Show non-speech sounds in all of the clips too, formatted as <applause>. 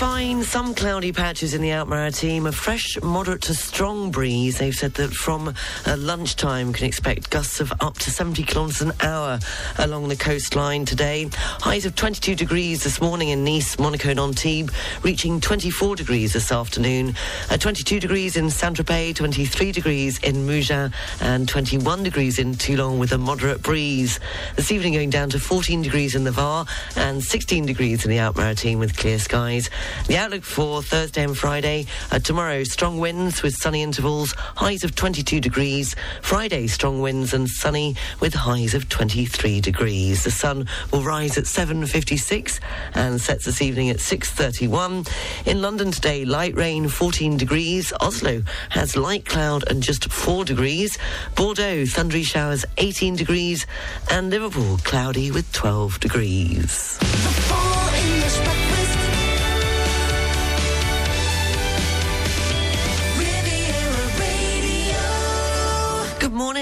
fine, some cloudy patches in the Alpes-Maritimes, a fresh, moderate to strong breeze. They've said that from uh, lunchtime can expect gusts of up to 70 kilometres an hour along the coastline today. Highs of 22 degrees this morning in Nice, Monaco Antibes, reaching 24 degrees this afternoon. Uh, 22 degrees in Saint-Tropez, 23 degrees in Mougins and 21 degrees in Toulon with a moderate breeze. This evening going down to 14 degrees in the Var and 16 degrees in the Alpes-Maritimes with clear skies. The outlook for Thursday and Friday. Uh, tomorrow, strong winds with sunny intervals, highs of 22 degrees. Friday, strong winds and sunny with highs of 23 degrees. The sun will rise at 7.56 and sets this evening at 6.31. In London today, light rain, 14 degrees. Oslo has light cloud and just 4 degrees. Bordeaux, thundery showers, 18 degrees. And Liverpool, cloudy with 12 degrees.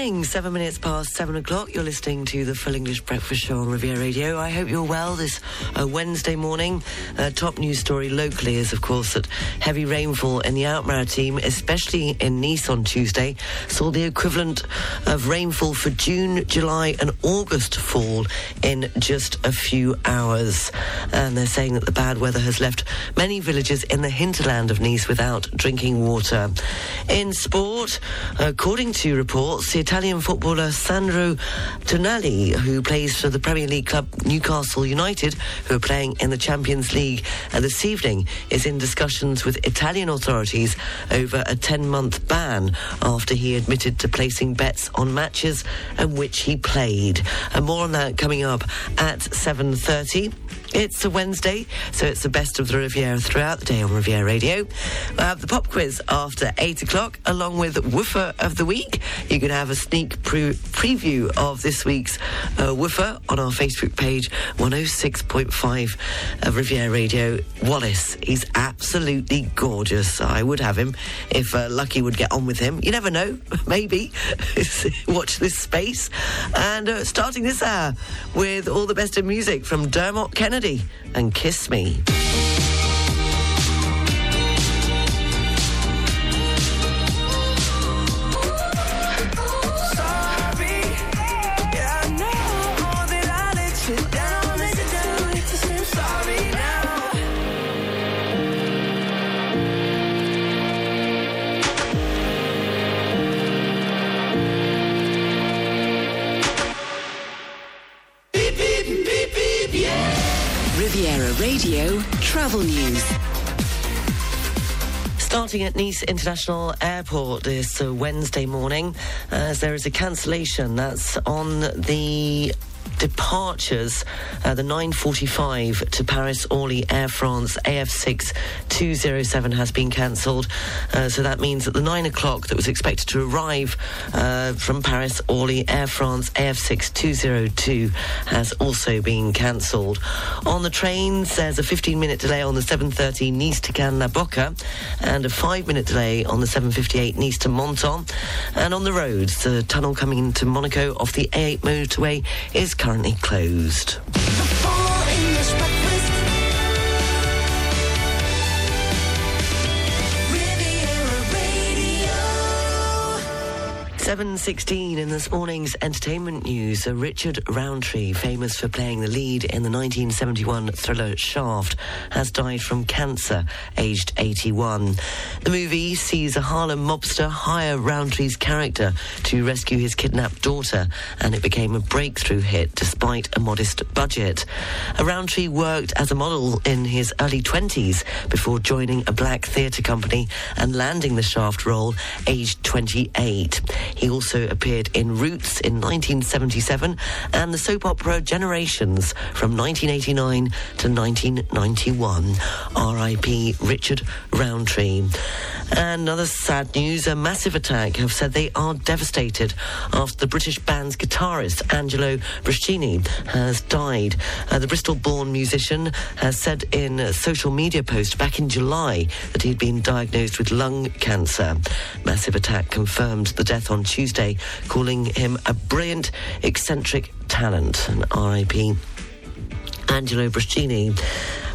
Morning, seven minutes past seven o'clock. You're listening to the Full English Breakfast Show on Riviera Radio. I hope you're well this uh, Wednesday morning. Uh, top news story locally is, of course, that heavy rainfall in the Alpes-Maritimes, especially in Nice on Tuesday, saw the equivalent of rainfall for June, July, and August fall in just a few hours. And they're saying that the bad weather has left many villages in the hinterland of Nice without drinking water. In sport, according to reports, the Italian footballer Sandro Tonali, who plays for the Premier League club Newcastle United, who are playing in the Champions League this evening, is in discussions with Italian authorities over a 10-month ban after he admitted to placing bets on matches in which he played. And more on that coming up at 7.30. It's a Wednesday, so it's the best of the Riviera throughout the day on Riviera Radio. We'll have the pop quiz after 8 o'clock, along with Woofer of the Week. You can have a sneak pre- preview of this week's uh, Woofer on our Facebook page, 106.5 of Riviera Radio. Wallace, he's absolutely gorgeous. I would have him if uh, Lucky would get on with him. You never know, <laughs> maybe. <laughs> Watch this space. And uh, starting this hour with all the best of music from Dermot Kennedy and Kiss Me. At Nice International Airport this Wednesday morning, as there is a cancellation that's on the departures, uh, the 9.45 to Paris Orly Air France AF6 207 has been cancelled. Uh, so that means that the 9 o'clock that was expected to arrive uh, from Paris Orly Air France AF6 202 has also been cancelled. On the trains, there's a 15-minute delay on the 7.30 Nice to Cannes La Bocca and a 5-minute delay on the 7.58 Nice to Menton. And on the roads, the tunnel coming into Monaco off the A8 motorway is currently closed. Seven sixteen in this morning's entertainment news. Richard Roundtree, famous for playing the lead in the 1971 thriller Shaft, has died from cancer, aged 81. The movie sees a Harlem mobster hire Roundtree's character to rescue his kidnapped daughter, and it became a breakthrough hit despite a modest budget. Roundtree worked as a model in his early 20s before joining a black theatre company and landing the Shaft role, aged 28. He also appeared in Roots in 1977 and the soap opera Generations from 1989 to 1991. R.I.P. Richard Roundtree. And other sad news, a massive attack have said they are devastated after the British band's guitarist Angelo Bruschini has died. Uh, the Bristol-born musician has said in a social media post back in July that he'd been diagnosed with lung cancer. Massive attack confirmed the death on Tuesday, calling him a brilliant, eccentric talent. And RIP Angelo Bruschini.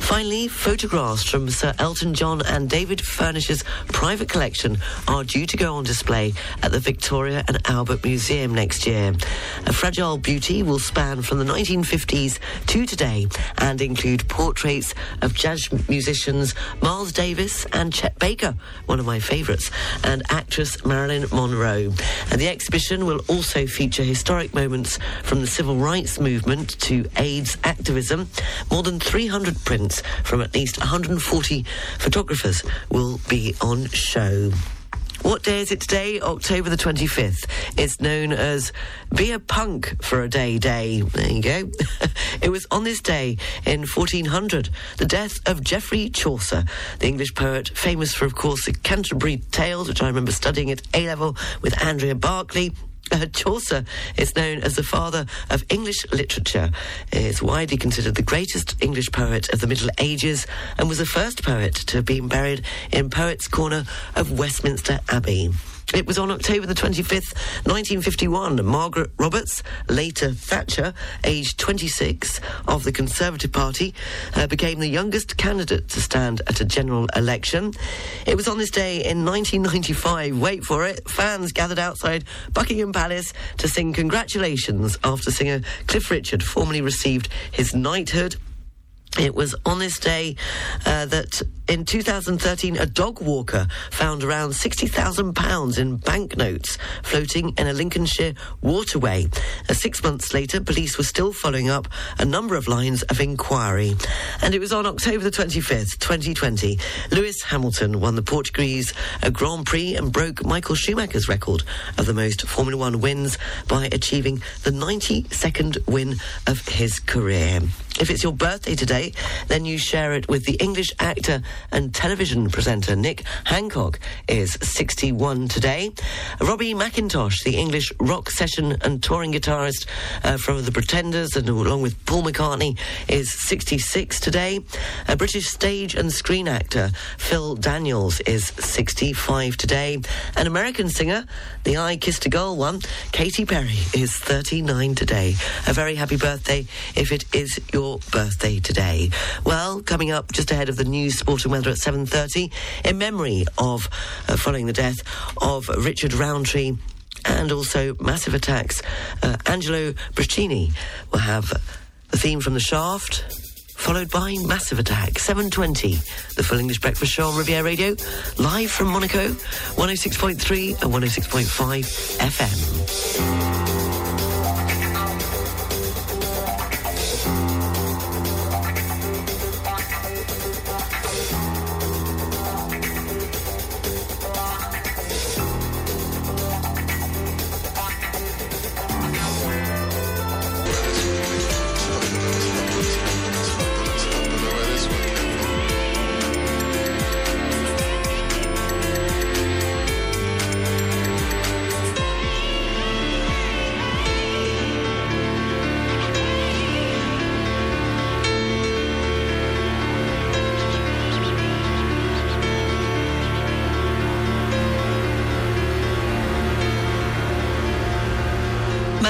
Finally, photographs from Sir Elton John and David Furnish's private collection are due to go on display at the Victoria and Albert Museum next year. A fragile beauty will span from the 1950s to today and include portraits of jazz musicians Miles Davis and Chet Baker, one of my favourites, and actress Marilyn Monroe. And the exhibition will also feature historic moments from the civil rights movement to AIDS activism. More than 300 prints from at least 140 photographers will be on show. What day is it today? October the 25th. It's known as Be a Punk for a Day Day. There you go. <laughs> it was on this day in 1400, the death of Geoffrey Chaucer, the English poet, famous for, of course, the Canterbury Tales, which I remember studying at A level with Andrea Barclay. Uh, Chaucer is known as the father of English literature. Is widely considered the greatest English poet of the Middle Ages and was the first poet to have been buried in Poets' Corner of Westminster Abbey. It was on October the 25th, 1951, Margaret Roberts, later Thatcher, aged 26, of the Conservative Party, uh, became the youngest candidate to stand at a general election. It was on this day in 1995, wait for it, fans gathered outside Buckingham Palace to sing congratulations after singer Cliff Richard formally received his knighthood. It was on this day uh, that in 2013 a dog walker found around £60,000 in banknotes floating in a Lincolnshire waterway. Uh, six months later, police were still following up a number of lines of inquiry. And it was on October the 25th, 2020, Lewis Hamilton won the Portuguese uh, Grand Prix and broke Michael Schumacher's record of the most Formula One wins by achieving the 92nd win of his career. If it's your birthday today, then you share it with the English actor and television presenter Nick Hancock is 61 today. Robbie McIntosh, the English rock session and touring guitarist uh, from The Pretenders and along with Paul McCartney is 66 today. A British stage and screen actor Phil Daniels is 65 today. An American singer, the I Kissed a Girl one, Katy Perry is 39 today. A very happy birthday if it is your your birthday today? Well, coming up just ahead of the news, sport and weather at 7.30, in memory of uh, following the death of Richard Roundtree and also Massive Attacks, uh, Angelo Bruschini will have the theme from The Shaft, followed by Massive Attack, 7.20, the Full English Breakfast Show on Riviera Radio, live from Monaco, 106.3 and 106.5 FM.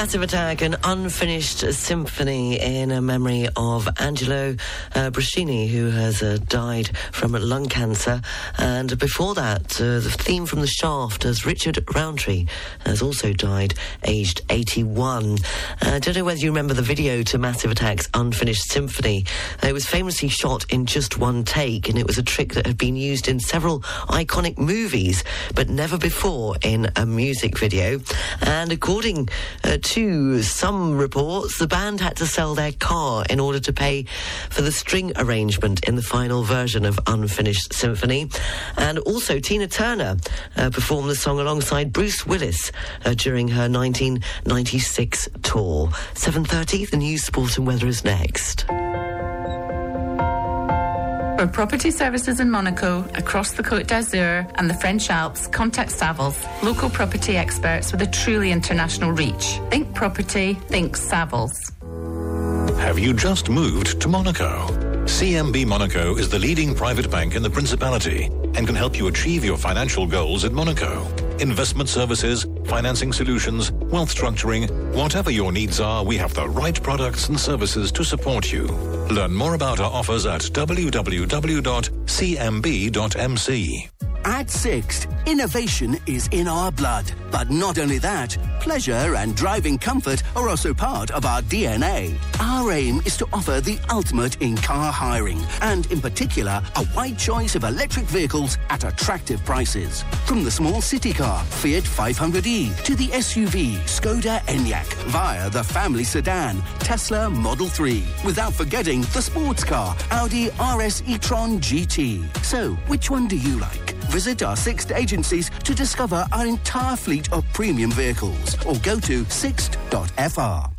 Massive Attack, an unfinished symphony in a memory of Angelo uh, Bruschini, who has uh, died from lung cancer. And before that, uh, the theme from The Shaft as Richard Roundtree has also died, aged 81. Uh, I don't know whether you remember the video to Massive Attack's Unfinished Symphony. it was famously shot in just one take, and it was a trick that had been used in several iconic movies, but never before in a music video. And according uh, to to some reports, the band had to sell their car in order to pay for the string arrangement in the final version of Unfinished Symphony. And also, Tina Turner uh, performed the song alongside Bruce Willis uh, during her 1996 tour. 7.30, the news, sport and weather is next. For property services in Monaco, across the Côte d'Azur and the French Alps, contact Savills, local property experts with a truly international reach. Think property, think Savills. Have you just moved to Monaco? CMB Monaco is the leading private bank in the Principality and can help you achieve your financial goals in Monaco. Investment services, financing solutions, wealth structuring. Whatever your needs are, we have the right products and services to support you. Learn more about our offers at www.cmb.mc. At Sixt, innovation is in our blood. But not only that, pleasure and driving comfort are also part of our DNA. Our aim is to offer the ultimate in car hiring, and in particular, a wide choice of electric vehicles at attractive prices. From the small city car, Fiat 500e, to the SUV, Skoda Enyaq, via the family sedan, Tesla Model 3. Without forgetting the sports car, Audi RS e-tron GT. So, which one do you like? Visit our Sixt agencies to discover our entire fleet of premium vehicles or go to sixt.fr.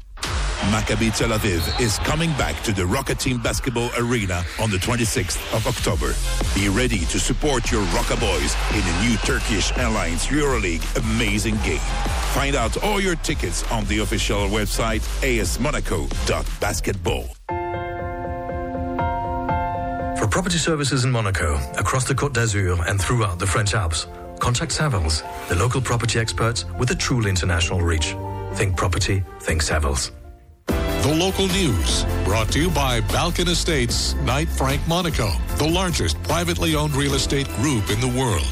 Maccabi Tel Aviv is coming back to the Roca Team Basketball Arena on the 26th of October. Be ready to support your Rocket Boys in the new Turkish Airlines EuroLeague amazing game. Find out all your tickets on the official website asmonaco.basketball. For property services in Monaco, across the Côte d'Azur and throughout the French Alps, contact Savills, the local property experts with a truly international reach. Think property, think Savills. The local news brought to you by Balkan Estates, Knight Frank Monaco, the largest privately owned real estate group in the world.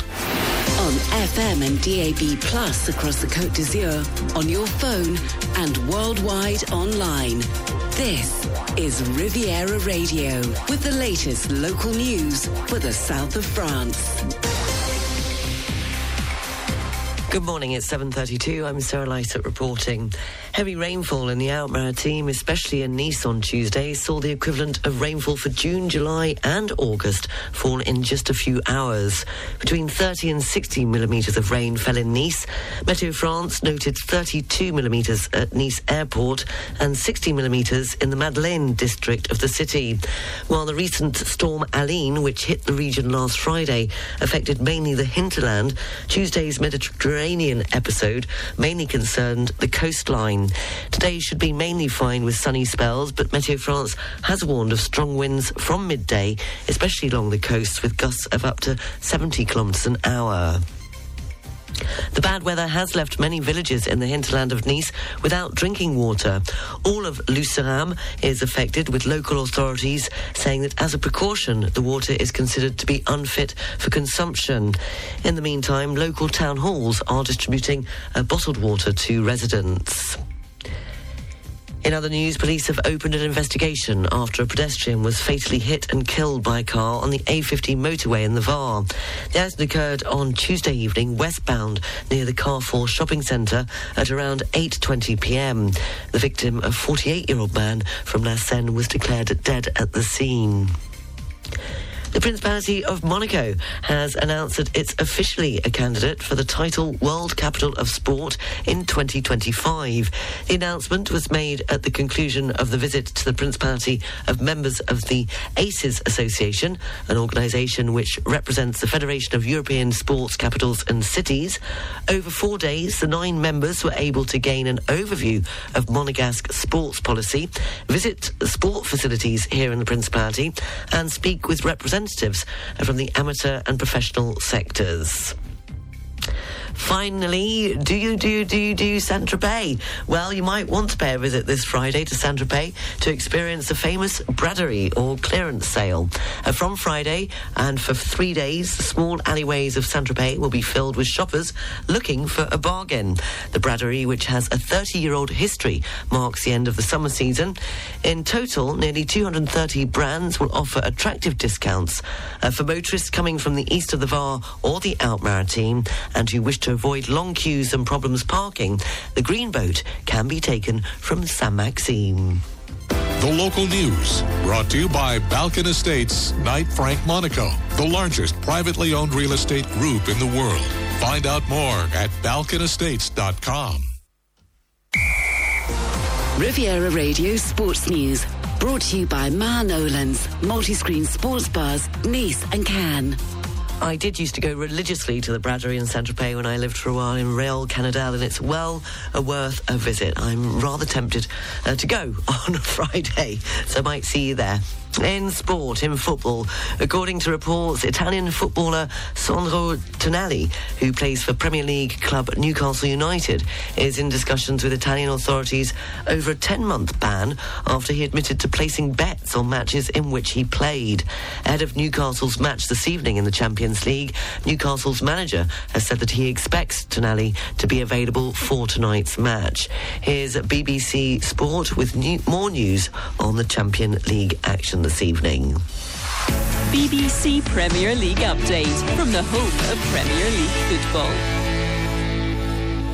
On FM and DAB Plus across the Côte d'Azur, on your phone and worldwide online. This is Riviera Radio with the latest local news for the south of France. Good morning, it's 7.32. I'm Sarah Lysett reporting. Heavy rainfall in the Alpes-Maritimes, especially in Nice on Tuesday, saw the equivalent of rainfall for June, July and August fall in just a few hours. Between 30 and 60 millimetres of rain fell in Nice. Meteo France noted 32 millimetres at Nice Airport and 60 millimetres in the Madeleine district of the city. While the recent storm Aline, which hit the region last Friday, affected mainly the hinterland, Tuesday's Mediterranean episode mainly concerned the coastline. Today should be mainly fine with sunny spells, but Meteo France has warned of strong winds from midday, especially along the coast, with gusts of up to 70 kilometres an hour. The bad weather has left many villages in the hinterland of Nice without drinking water. All of Lucéram is affected, with local authorities saying that as a precaution, the water is considered to be unfit for consumption. In the meantime, local town halls are distributing uh, bottled water to residents. In other news, police have opened an investigation after a pedestrian was fatally hit and killed by a car on the A50 motorway in the Var. The accident occurred on Tuesday evening westbound near the Carrefour shopping centre at around 8.20 p.m. The victim, a 48-year-old man from La Seyne, was declared dead at the scene. The Principality of Monaco has announced that it's officially a candidate for the title World Capital of Sport in 2025. The announcement was made at the conclusion of the visit to the Principality of members of the ACES Association, an organisation which represents the Federation of European Sports Capitals and Cities. Over four days, the nine members were able to gain an overview of Monegasque sports policy, visit sport facilities here in the Principality, and speak with representatives from the amateur and professional sectors. Finally, do you do do you do Saint Tropez? Well, you might want to pay a visit this Friday to Saint Tropez to experience the famous braderie or clearance sale. Uh, from Friday and for three days, the small alleyways of Saint Tropez will be filled with shoppers looking for a bargain. The braderie, which has a 30-year-old history, marks the end of the summer season. In total, nearly 230 brands will offer attractive discounts uh, for motorists coming from the east of the Var or the Alpes-Maritimes and who wish to avoid long queues and problems parking, the green boat can be taken from Sainte Maxime. The local news brought to you by Balkan Estates, Knight Frank Monaco, the largest privately owned real estate group in the world. Find out more at balkanestates.com. Riviera Radio Sports News. Brought to you by Ma Nolan's, multi-screen sports bars, Nice and Cannes. I did used to go religiously to the Braderie in Saint Tropez when I lived for a while in Rayol-Canadel, and it's well worth a visit. I'm rather tempted uh, to go <laughs> on a Friday, so I might see you there. In sport, in football, according to reports, Italian footballer Sandro Tonali, who plays for Premier League club Newcastle United, is in discussions with Italian authorities over a 10 month ban after he admitted to placing bets on matches in which he played. Ahead of Newcastle's match this evening in the Champions League, Newcastle's manager has said that he expects Tonali to be available for tonight's match. Here's BBC Sport with new, more news on the Champion League action this evening. BBC Premier League update from the home of Premier League football.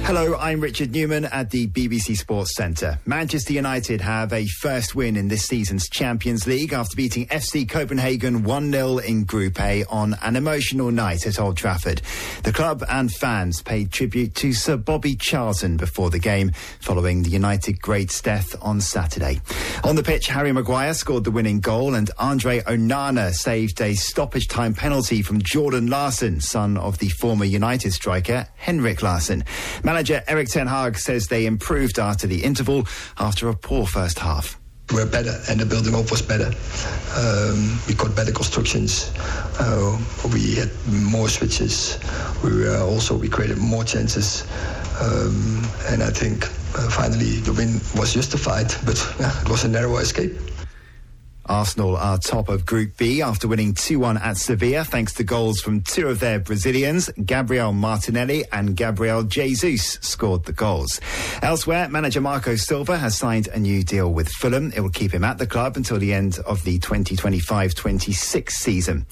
Hello, I'm Richard Newman at the BBC Sports Centre. Manchester United have a first win in this season's Champions League after beating FC Copenhagen 1-0 in Group A on an emotional night at Old Trafford. The club and fans paid tribute to Sir Bobby Charlton before the game, following the United great's death on Saturday. On the pitch, Harry Maguire scored the winning goal and Andre Onana saved a stoppage time penalty from Jordan Larsson, son of the former United striker Henrik Larsson. Manager Erik ten Hag says they improved after the interval after a poor first half. We're better, and the building up was better. Um, we got better constructions. Uh, we had more switches. We were also we created more chances, um, and I think uh, finally the win was justified. <laughs> But yeah, it was a narrow escape. Arsenal are top of Group B after winning 2-1 at Sevilla thanks to goals from two of their Brazilians. Gabriel Martinelli and Gabriel Jesus scored the goals. Elsewhere, manager Marco Silva has signed a new deal with Fulham. It will keep him at the club until the end of the 2025-26 season.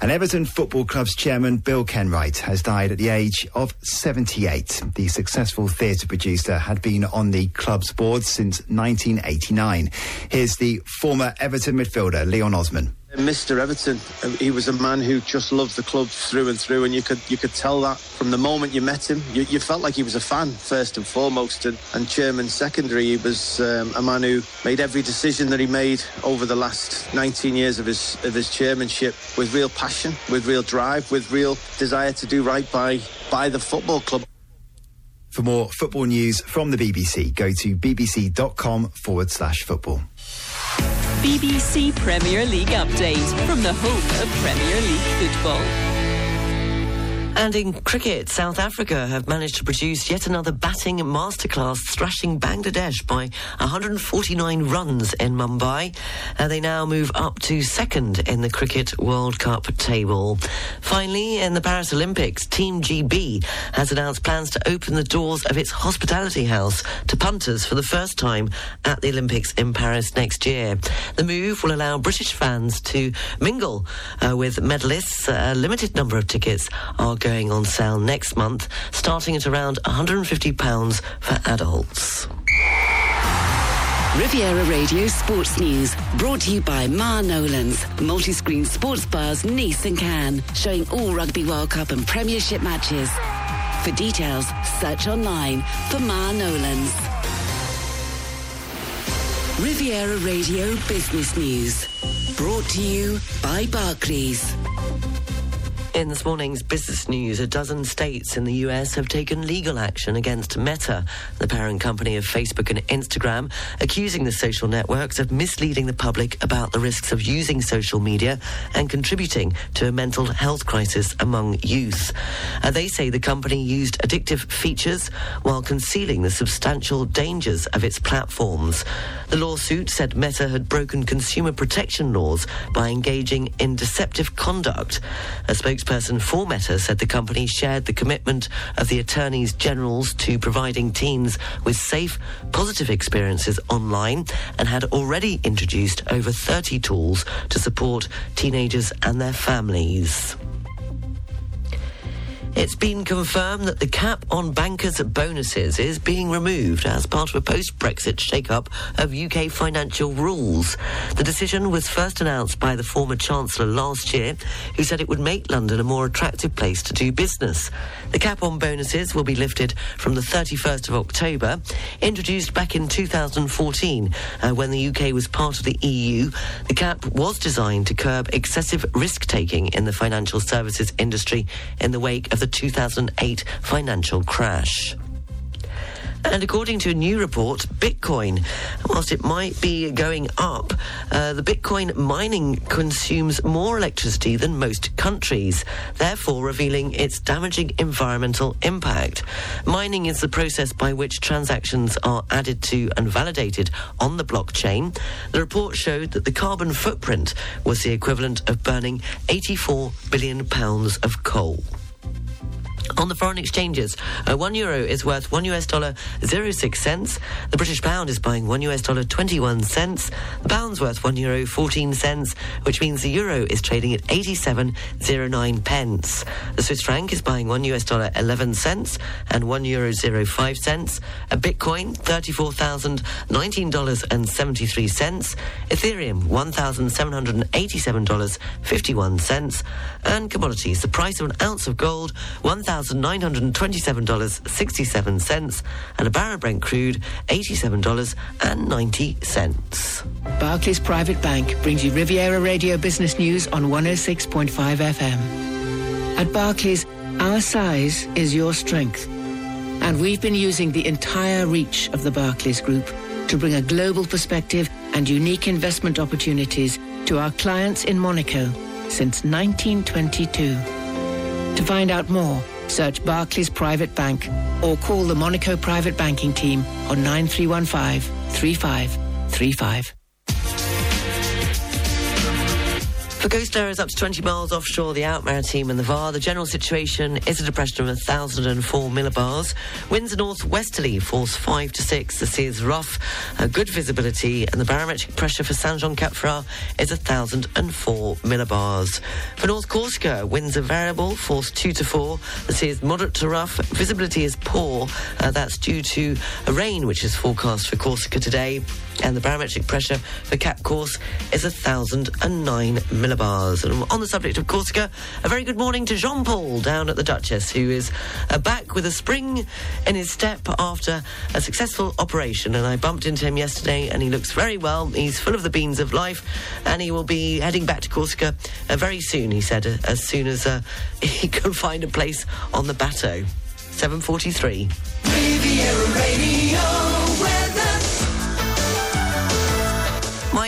And Everton Football Club's chairman Bill Kenwright has died at the age of 78. The successful theatre producer had been on the club's board since 1989. Here's the former Everton midfielder Leon Osman. Mr. Everton, he was a man who just loved the club through and through, and you could you could tell that from the moment you met him. You, you felt like he was a fan first and foremost, and, and chairman secondary. He was um, a man who made every decision that he made over the last 19 years of his of his chairmanship with real passion, with real drive, with real desire to do right by by the football club. For more football news from the BBC, go to bbc.com forward slash football. BBC Premier League update from the home of Premier League football. And in cricket, South Africa have managed to produce yet another batting masterclass, thrashing Bangladesh by 149 runs in Mumbai. Uh, they now move up to second in the Cricket World Cup table. Finally, in the Paris Olympics, Team GB has announced plans to open the doors of its hospitality house to punters for the first time at the Olympics in Paris next year. The move will allow British fans to mingle uh, with medalists. A limited number of tickets are going on sale next month, starting at around £150 for adults. Riviera Radio Sports News, brought to you by Ma Nolan's, multi-screen sports bars Nice and Cannes, showing all Rugby World Cup and Premiership matches. For details, search online for Ma Nolan's. Riviera Radio Business News, brought to you by Barclays. In this morning's business news, a dozen states in the US have taken legal action against Meta, the parent company of Facebook and Instagram, accusing the social networks of misleading the public about the risks of using social media and contributing to a mental health crisis among youth. Uh, they say the company used addictive features while concealing the substantial dangers of its platforms. The lawsuit said Meta had broken consumer protection laws by engaging in deceptive conduct. A spokesperson for Meta said the company shared the commitment of the attorneys generals to providing teens with safe, positive experiences online and had already introduced over 30 tools to support teenagers and their families. It's been confirmed that the cap on bankers' bonuses is being removed as part of a post Brexit shake-up of UK financial rules. The decision was first announced by the former Chancellor last year, who said it would make London a more attractive place to do business. The cap on bonuses will be lifted from the 31st of October. Introduced back in 2014, uh, when the UK was part of the EU, the cap was designed to curb excessive risk taking in the financial services industry in the wake of the 2008 financial crash. And according to a new report, Bitcoin, whilst it might be going up, uh, the Bitcoin mining consumes more electricity than most countries, therefore revealing its damaging environmental impact. Mining is the process by which transactions are added to and validated on the blockchain. The report showed that the carbon footprint was the equivalent of burning 84 billion pounds of coal. On the foreign exchanges, uh, one euro is worth one US dollar zero six cents. The British pound is buying one US dollar twenty one cents. The pound's worth one euro fourteen cents, which means the euro is trading at eighty seven zero nine pence. The Swiss franc is buying one US dollar eleven cents and one euro zero five cents. A Bitcoin thirty four thousand nineteen dollars and seventy three cents. Ethereum one thousand seven hundred and commodities, the price of an ounce of gold one thousand $1,927.67 and a barrel Brent crude $87.90. Barclays Private Bank brings you Riviera Radio Business News on 106.5 FM. At Barclays, our size is your strength. And we've been using the entire reach of the Barclays Group to bring a global perspective and unique investment opportunities to our clients in Monaco since 1922. To find out more, search Barclays Private Bank or call the Monaco Private Banking Team on 9315 3535. For ghost areas up to 20 miles offshore, the Alpes-Maritimes and the VAR, the general situation is a depression of 1,004 millibars. Winds are northwesterly, force 5 to 6. The sea is rough, uh, good visibility, and the barometric pressure for Saint Jean Cap Ferrat is 1,004 millibars. For North Corsica, winds are variable, force 2 to 4. The sea is moderate to rough, visibility is poor. Uh, that's due to a rain which is forecast for Corsica today and the barometric pressure for Cap Corse is 1,009 millibars. And on the subject of Corsica, a very good morning to Jean Paul down at the Duchess, who is uh, back with a spring in his step after a successful operation. And I bumped into him yesterday, and he looks very well. He's full of the beans of life, and he will be heading back to Corsica uh, very soon, he said, uh, as soon as uh, <laughs> he can find a place on the bateau. 743.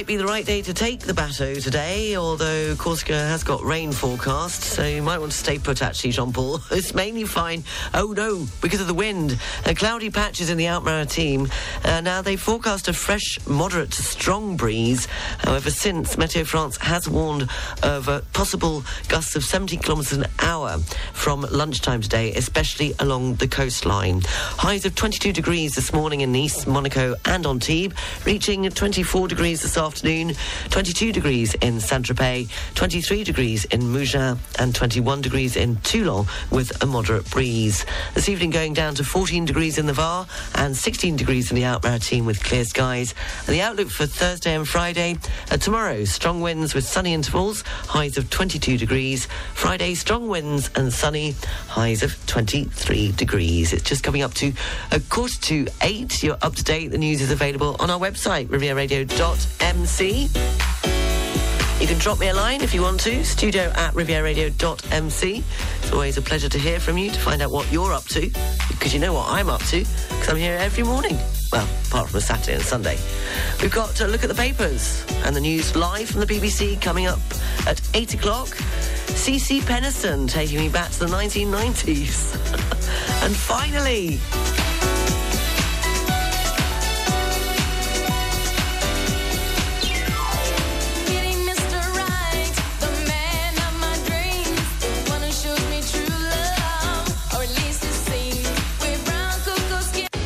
Might be the right day to take the bateau today, although Corsica has got rain forecast, so you might want to stay put actually, Jean Paul. <laughs> It's mainly fine. Oh no, because of the wind. Uh, cloudy patches in the Alpes-Maritimes. Uh, now they forecast a fresh, moderate to strong breeze. However, since Meteo France has warned of uh, possible gusts of 70 kilometres an hour from lunchtime today, especially along the coastline. Highs of 22 degrees this morning in Nice, Monaco, and Antibes, reaching 24 degrees this afternoon, 22 degrees in Saint-Tropez, 23 degrees in Mougins, and 21 degrees in Toulon with a moderate breeze. This evening going down to 14 degrees in the Var and 16 degrees in the Alpes-Maritimes with clear skies. And the outlook for Thursday and Friday, uh, tomorrow, strong winds with sunny intervals, highs of 22 degrees. Friday, strong winds and sunny, highs of 23 degrees. It's just coming up to a quarter to eight. You're up to date. The news is available on our website, rivieradio.mc. You can drop me a line if you want to, studio at rivieradio.mc. It's always a pleasure to hear from you, to find out what you're up to, because you know what I'm up to, because I'm here every morning. Well, apart from a Saturday and Sunday. We've got to look at the papers and the news live from the BBC coming up at 8 o'clock. CeCe Peniston taking me back to the 1990s. <laughs> and finally...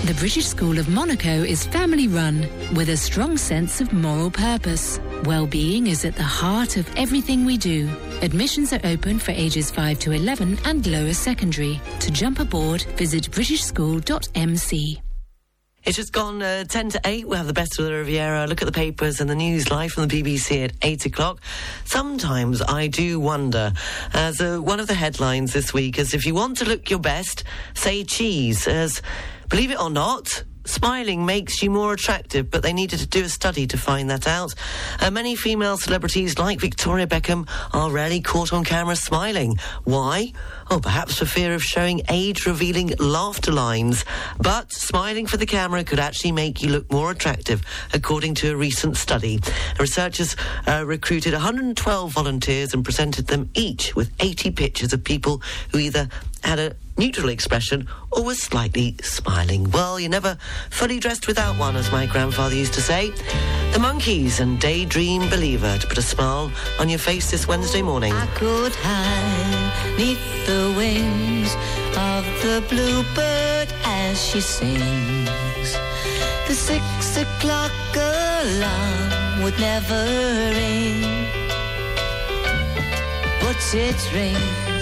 The British School of Monaco is family run with a strong sense of moral purpose. Well-being is at the heart of everything we do. Admissions are open for ages 5 to 11 and lower secondary. To jump aboard, visit britishschool.mc. It's just gone uh, 10 to 8. We'll have the best of the Riviera. Look at the papers and the news live from the BBC at 8 o'clock. Sometimes I do wonder, as uh, one of the headlines this week is if you want to look your best, say cheese. As, believe it or not, smiling makes you more attractive, but they needed to do a study to find that out. Uh, many female celebrities, like Victoria Beckham, are rarely caught on camera smiling. Why? Oh, perhaps for fear of showing age-revealing laughter lines. But smiling for the camera could actually make you look more attractive, according to a recent study. Researchers uh, recruited 112 volunteers and presented them each with 80 pictures of people who either had a neutral expression or was slightly smiling. Well, you're never fully dressed without one, as my grandfather used to say. The Monkees and Daydream Believer to put a smile on your face this Wednesday morning. I could hide neath the wings of the bluebird as she sings. The six o'clock alarm would never ring, but it rings.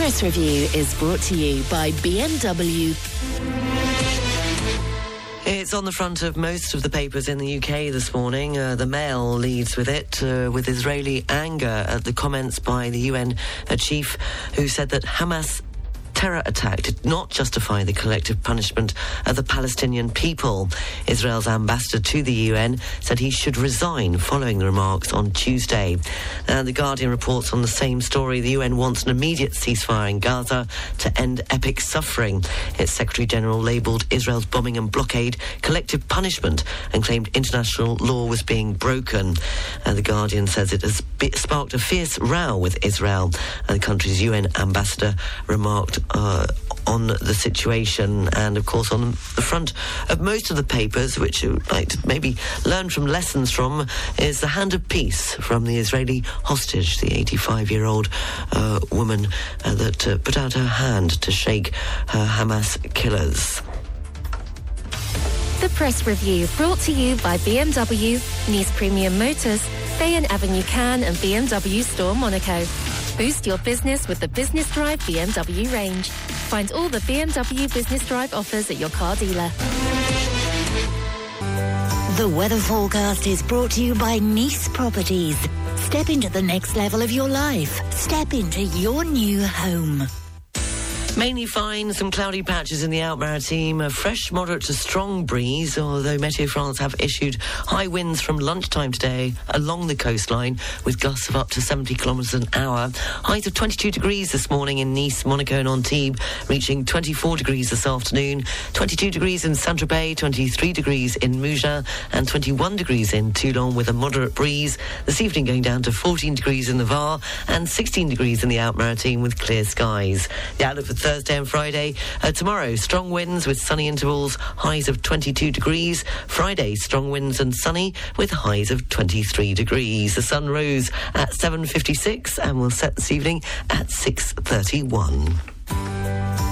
Press review is brought to you by BMW. It's on the front of most of the papers in the UK this morning. Uh, the Mail leads with it, uh, with Israeli anger at the comments by the UN uh, chief who said that Hamas terror attack did not justify the collective punishment of the Palestinian people. Israel's ambassador to the UN said he should resign following the remarks on Tuesday. The Guardian reports on the same story. The UN wants an immediate ceasefire in Gaza to end epic suffering. Its Secretary General labelled Israel's bombing and blockade collective punishment and claimed international law was being broken. The Guardian says it has sparked a fierce row with Israel. Uh, the country's UN ambassador remarked uh, on the situation and, of course, on the front of most of the papers, which you would like maybe learn from lessons from, is the hand of peace from the Israeli hostage, the 85 year old uh, woman uh, that uh, put out her hand to shake her Hamas killers. The press review brought to you by BMW, Nice Premium Motors, Bayon Avenue Cannes and BMW Store Monaco. Boost your business with the Business Drive BMW range. Find all the BMW Business Drive offers at your car dealer. The weather forecast is brought to you by Nice Properties. Step into the next level of your life. Step into your new home. Mainly fine, some cloudy patches in the Alpes-Maritimes, a fresh, moderate to strong breeze, although Meteo France have issued high winds from lunchtime today along the coastline with gusts of up to 70 kilometres an hour. Highs of 22 degrees this morning in Nice, Monaco and Antibes, reaching 24 degrees this afternoon, 22 degrees in Saint-Tropez, 23 degrees in Mougins and 21 degrees in Toulon with a moderate breeze. This evening going down to 14 degrees in the Var and 16 degrees in the Alpes-Maritimes with clear skies. The outlook for Thursday and Friday. Uh, tomorrow, strong winds with sunny intervals, highs of 22 degrees. Friday, strong winds and sunny with highs of 23 degrees. The sun rose at 7.56 and will set this evening at 6.31.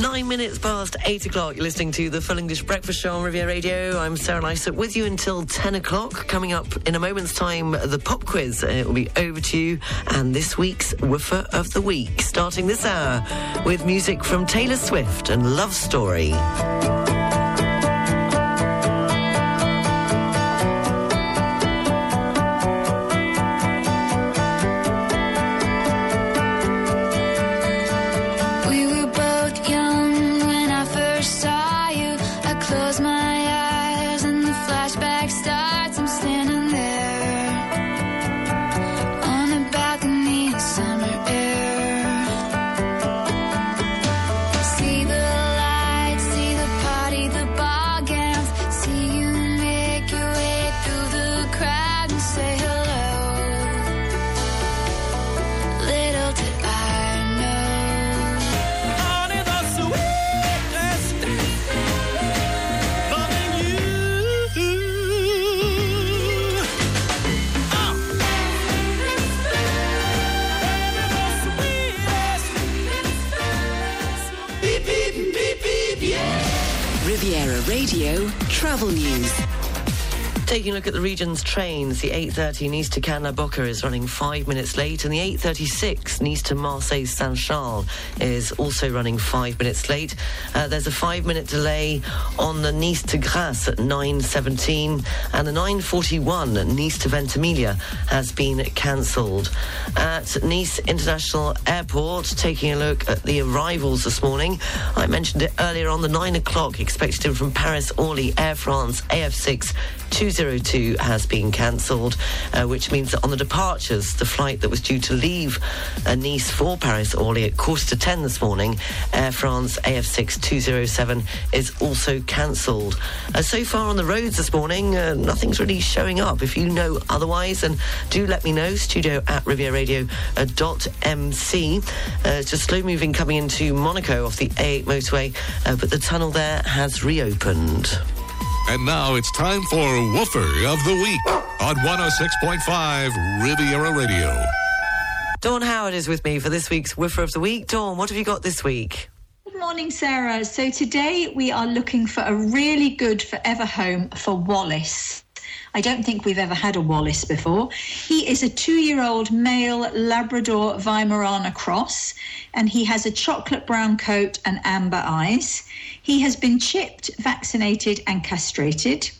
Nine minutes past eight o'clock. You're listening to the Full English Breakfast Show on Riviera Radio. I'm Sarah Lysett with you until 10 o'clock. Coming up in a moment's time, the pop quiz. Uh, It will be over to you. And this week's Woofer of the Week, starting this hour with music from Taylor Swift and Love Story. Travel News. Taking a look at the region's trains, the 8.30 Nice to Cannes-la-Bocca is running five minutes late, and the 8.36 Nice to Marseille-Saint-Charles is also running five minutes late. Uh, there's a five-minute delay on the Nice to Grasse at 9.17, and the 9.41 Nice to Ventimiglia has been cancelled. At Nice International Airport, taking a look at the arrivals this morning, I mentioned it earlier on the 9 o'clock expected in from Paris Orly Air France AF6 202 has been cancelled, uh, which means that on the departures, the flight that was due to leave uh, Nice for Paris Orly at quarter to 10 this morning, Air France AF6 207 is also cancelled. Uh, so far on the roads this morning, uh, nothing's really showing up. If you know otherwise, and do let me know, studio at rivieradio.mc. Uh, it's just slow moving coming into Monaco off the A8 motorway, uh, but the tunnel there has reopened. And now it's time for Woofer of the Week on 106.5 Riviera Radio. Dawn Howard is with me for this week's Woofer of the Week. Dawn, what have you got this week? Good morning, Sarah. So today we are looking for a really good forever home for Wallace. I don't think we've ever had a Wallace before. He is a two year old male Labrador Weimaraner cross, and he has a chocolate brown coat and amber eyes. He has been chipped, vaccinated, and castrated.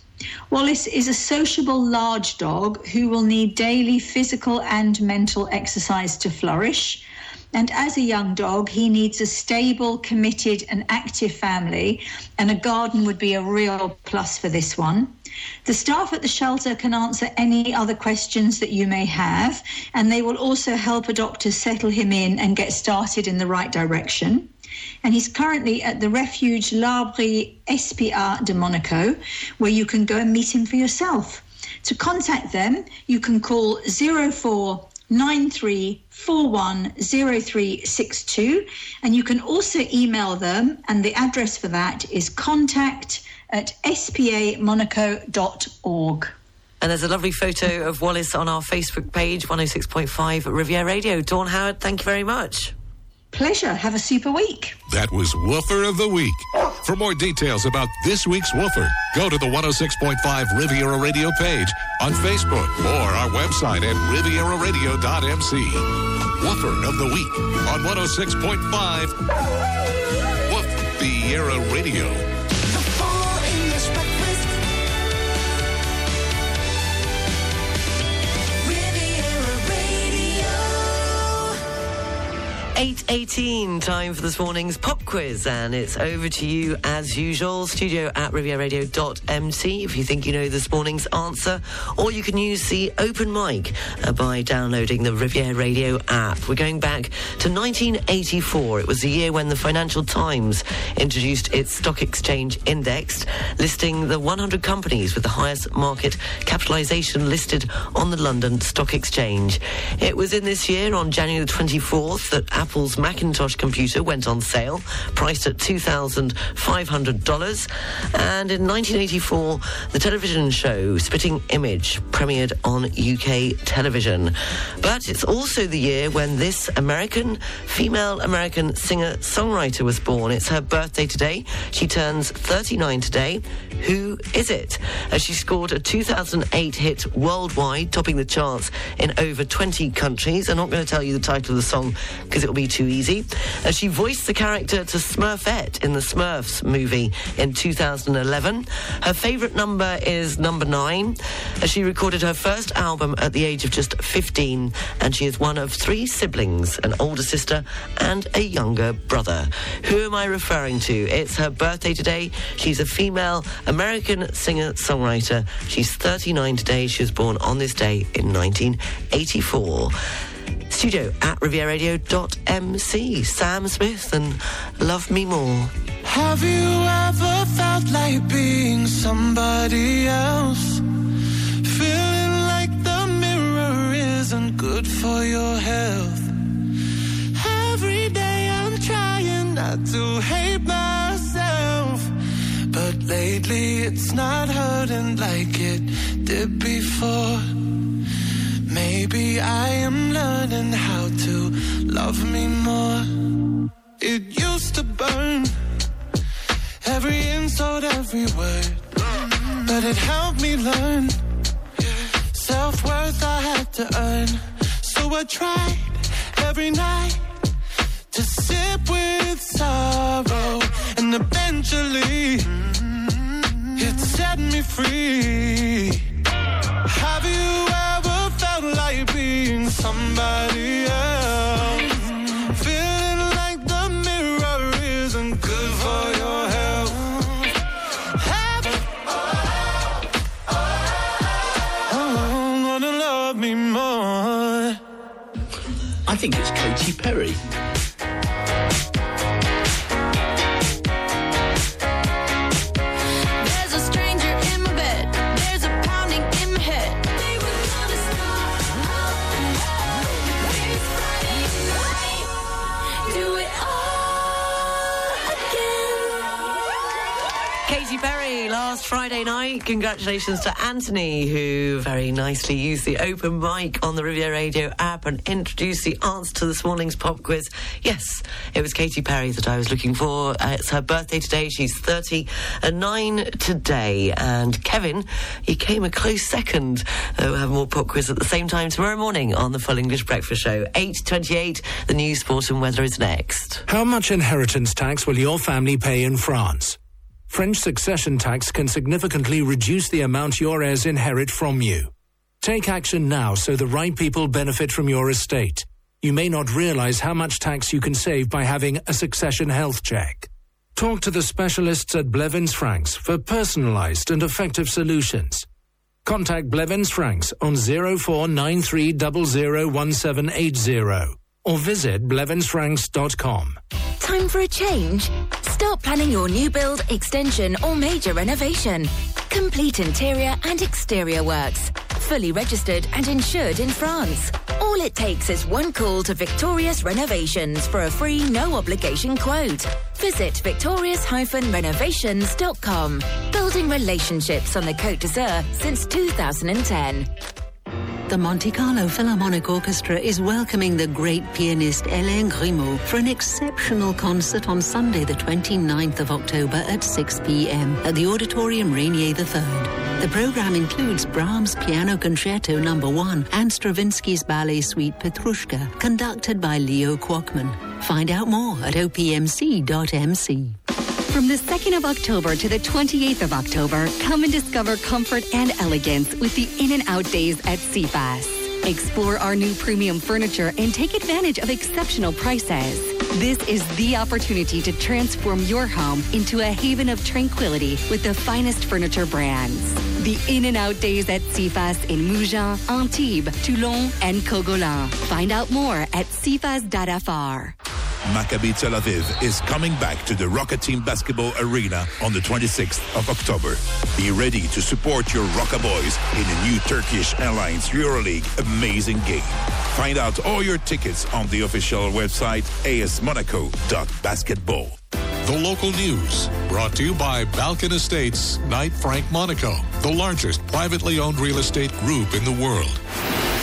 Wallace is a sociable large dog who will need daily physical and mental exercise to flourish. And as a young dog, he needs a stable, committed, and active family, and a garden would be a real plus for this one. The staff at the shelter can answer any other questions that you may have, and they will also help a doctor settle him in and get started in the right direction. And he's currently at the Refuge L'Abri SPA de Monaco, where you can go and meet him for yourself. To contact them, you can call 04 93410362 and you can also email them and the address for that is contact at spamonaco.org. And there's a lovely photo of Wallace on our Facebook page, 106.5 Riviera Radio. Dawn Howard, thank you very much. Pleasure. Have a super week. That was Woofer of the Week. For more details about this week's Woofer, go to the 106.5 Riviera Radio page on Facebook or our website at rivieraradio.mc. Woofer of the Week on 106.5 Woof Viera Radio. 8.18, time for this morning's pop quiz, and it's over to you as usual. Studio at rivieradio.mc if you think you know this morning's answer, or you can use the open mic uh, by downloading the Riviera Radio app. We're going back to 1984. It was the year when the Financial Times introduced its stock exchange index, listing the 100 companies with the highest market capitalization listed on the London Stock Exchange. It was in this year, on January the 24th, that Apple's Macintosh computer went on sale, priced at $2,500. And in 1984, the television show Spitting Image premiered on UK television. But it's also the year when this American, female American singer songwriter was born. It's her birthday today. She turns 39 today. Who is it? As she scored a 2008 hit worldwide, topping the charts in over 20 countries. I'm not going to tell you the title of the song because it'll be too easy. As she voiced the character to Smurfette in the Smurfs movie in 2011. Her favourite number is number nine. As she recorded her first album at the age of just 15, and she is one of three siblings an older sister and a younger brother. Who am I referring to? It's her birthday today. She's a female American singer songwriter. She's 39 today. She was born on this day in 1984 studio at rivieradio.mc. Sam Smith and Love Me More. Have you ever felt like being somebody else? Feeling like the mirror isn't good for your health. Every day I'm trying not to hate myself. But lately it's not hurting like it did before. Maybe I am learning how to love me more. It used to burn. Every insult, every word. But it helped me learn self worth I had to earn. So I tried every night to sip with sorrow, and eventually it set me free. Have you think it's Katy Perry. Friday night. Congratulations to Anthony, who very nicely used the open mic on the Riviera Radio app and introduced the answer to this morning's pop quiz. Yes, it was Katy Perry that I was looking for. Uh, it's her birthday today. She's 39 today. And Kevin, he came a close second. Uh, we'll have more pop quiz at the same time tomorrow morning on the Full English Breakfast Show. 8.28, the news, sport and weather is next. How much inheritance tax will your family pay in France? French succession tax can significantly reduce the amount your heirs inherit from you. Take action now so the right people benefit from your estate. You may not realize how much tax you can save by having a succession health check. Talk to the specialists at Blevins Franks for personalized and effective solutions. Contact Blevins Franks on 0493001780 or visit blevinsfranks.com. Time for a change? Start planning your new build, extension, or major renovation. Complete interior and exterior works. Fully registered and insured in France. All it takes is one call to Victorious Renovations for a free, no obligation quote. Visit victorious-renovations.com. Building relationships on the Côte d'Azur since 2010. The Monte Carlo Philharmonic Orchestra is welcoming the great pianist Hélène Grimaud for an exceptional concert on Sunday, the 29th of October at 6 p.m. at the Auditorium Rainier III. The program includes Brahms' Piano Concerto No. 1 and Stravinsky's Ballet Suite Petrushka, conducted by Lio Kuokman. Find out more at opmc.mc. From the 2nd of October to the 28th of October, come and discover comfort and elegance with the In and Out Days at CFAS. Explore our new premium furniture and take advantage of exceptional prices. This is the opportunity to transform your home into a haven of tranquility with the finest furniture brands. The In and Out Days at CFAS in Mougins, Antibes, Toulon, and Cogolin. Find out more at cfas.fr. Maccabi Tel Aviv is coming back to the Roca Team Basketball Arena on the 26th of October. Be ready to support your Rocket Boys in a new Turkish Airlines EuroLeague amazing game. Find out all your tickets on the official website asmonaco.basketball. The local news brought to you by Balkan Estates, Knight Frank Monaco, the largest privately owned real estate group in the world.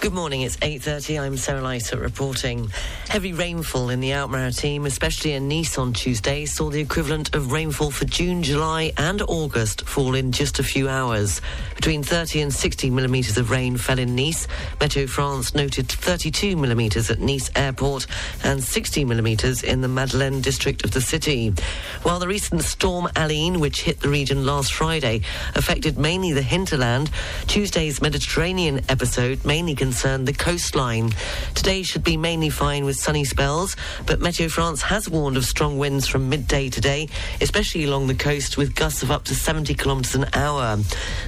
Good morning, it's 8.30. I'm Sarah Lysa reporting. Heavy rainfall in the Alpes-Maritimes, especially in Nice on Tuesday, saw the equivalent of rainfall for June, July and August fall in just a few hours. Between 30 and 60 millimetres of rain fell in Nice. Meteo France noted 32 millimetres at Nice Airport and 60 millimetres in the Madeleine district of the city. While the recent storm Aline, which hit the region last Friday, affected mainly the hinterland, Tuesday's Mediterranean episode mainly concerned the coastline. Today should be mainly fine with sunny spells, but Meteo France has warned of strong winds from midday today, especially along the coast with gusts of up to 70 kilometres an hour.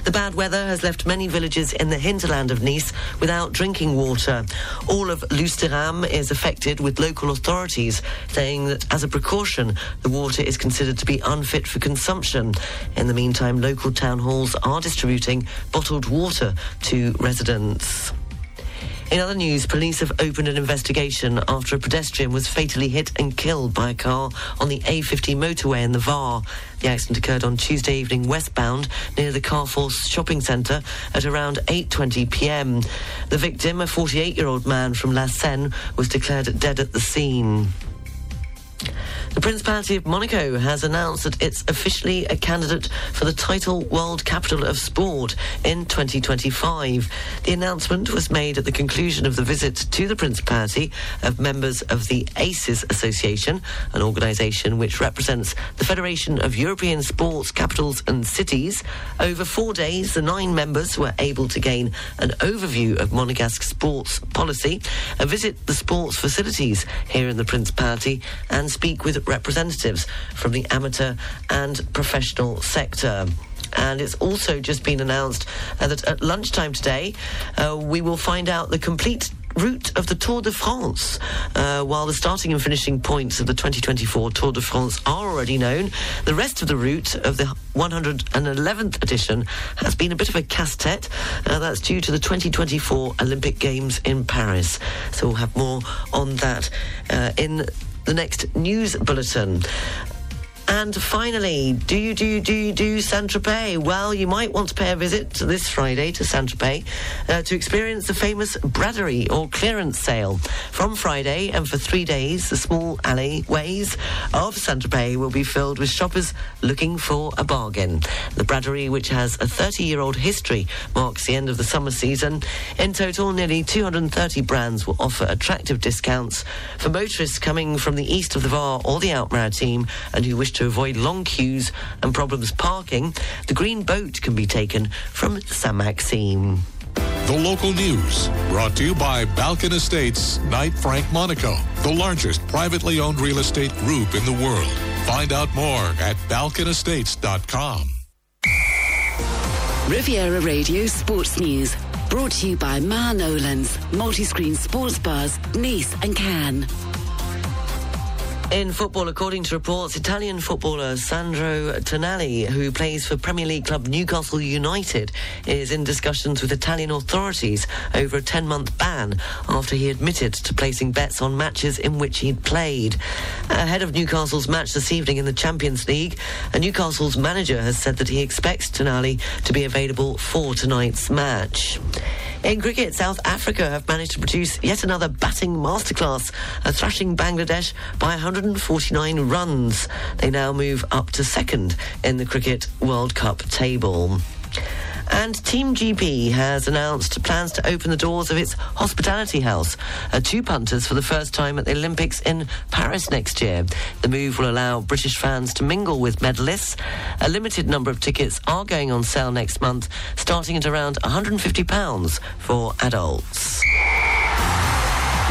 The bad weather has left many villages in the hinterland of Nice without drinking water. All of Lusteram is affected with local authorities saying that as a precaution, the water is considered to be unfit for consumption. In the meantime, local town halls are distributing bottled water to residents. In other news, police have opened an investigation after a pedestrian was fatally hit and killed by a car on the A50 motorway in the Var. The accident occurred on Tuesday evening westbound near the Carforce shopping centre at around 8:20 p.m. The victim, a 48-year-old man from La Seyne, was declared dead at the scene. The Principality of Monaco has announced that it's officially a candidate for the title World Capital of Sport in 2025. The announcement was made at the conclusion of the visit to the Principality of members of the ACES Association, an organisation which represents the Federation of European Sports Capitals and Cities. Over four days, the nine members were able to gain an overview of Monegasque sports policy, visit the sports facilities here in the Principality, and speak with representatives from the amateur and professional sector. And it's also just been announced uh, that at lunchtime today, uh, we will find out the complete route of the Tour de France. Uh, while the starting and finishing points of the 2024 Tour de France are already known, the rest of the route of the 111th edition has been a bit of a casse-tête. Uh, that's due to the 2024 Olympic Games in Paris. So we'll have more on that uh, in the next news bulletin. And finally, do you do do you do Saint Tropez? Well, you might want to pay a visit this Friday to Saint Tropez uh, to experience the famous braderie or clearance sale. From Friday and for three days, the small alleyways of Saint Tropez will be filled with shoppers looking for a bargain. The braderie, which has a 30-year-old history, marks the end of the summer season. In total, nearly 230 brands will offer attractive discounts for motorists coming from the east of the Var or the Alpes-Maritimes and who wish to avoid long queues and problems parking, the green boat can be taken from Sainte Maxime. The local news brought to you by Balkan Estates, Knight Frank Monaco, the largest privately owned real estate group in the world. Find out more at balkanestates.com. Riviera Radio Sports News. Brought to you by Ma Nolan's, multi-screen sports bars, Nice and Cannes. In football, according to reports, Italian footballer Sandro Tonali, who plays for Premier League club Newcastle United, is in discussions with Italian authorities over a 10 month ban after he admitted to placing bets on matches in which he'd played. Ahead of Newcastle's match this evening in the Champions League, Newcastle's manager has said that he expects Tonali to be available for tonight's match. In cricket, South Africa have managed to produce yet another batting masterclass, uh, thrashing Bangladesh by 149 runs. They now move up to second in the Cricket World Cup table. And Team GB has announced plans to open the doors of its hospitality house uh, to punters for the first time at the Olympics in Paris next year. The move will allow British fans to mingle with medalists. A limited number of tickets are going on sale next month, starting at around £150 for adults.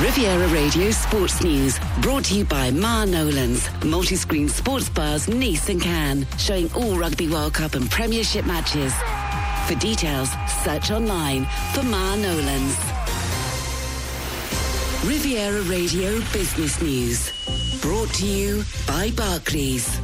Riviera Radio Sports News, brought to you by Ma Nolan's, multi-screen sports bars Nice and Cannes, showing all Rugby World Cup and Premiership matches. For details, search online for Ma Nolan's. Riviera Radio Business News, brought to you by Barclays.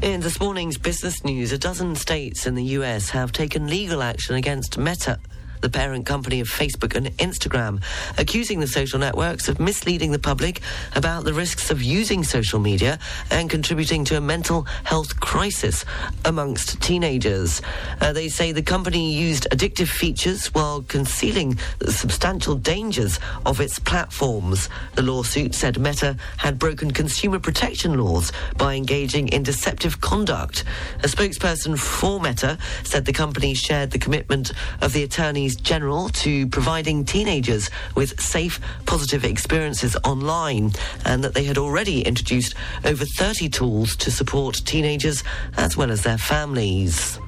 In this morning's business news, a dozen states in the US have taken legal action against Meta the parent company of Facebook and Instagram, accusing the social networks of misleading the public about the risks of using social media and contributing to a mental health crisis amongst teenagers. Uh, they say the company used addictive features while concealing the substantial dangers of its platforms. The lawsuit said Meta had broken consumer protection laws by engaging in deceptive conduct. A spokesperson for Meta said the company shared the commitment of the attorneys General to providing teenagers with safe, positive experiences online, and that they had already introduced over 30 tools to support teenagers as well as their families.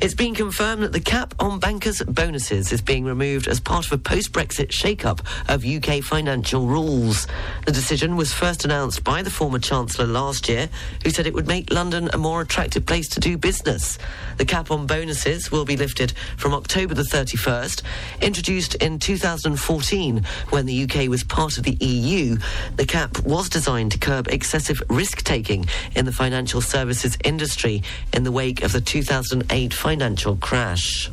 It's been confirmed that the cap on bankers' bonuses is being removed as part of a post Brexit shake up of UK financial rules. The decision was first announced by the former Chancellor last year, who said it would make London a more attractive place to do business. The cap on bonuses will be lifted from October the 31st. Introduced in 2014 when the UK was part of the EU, the cap was designed to curb excessive risk taking in the financial services industry in the wake of the 2008 financial crash.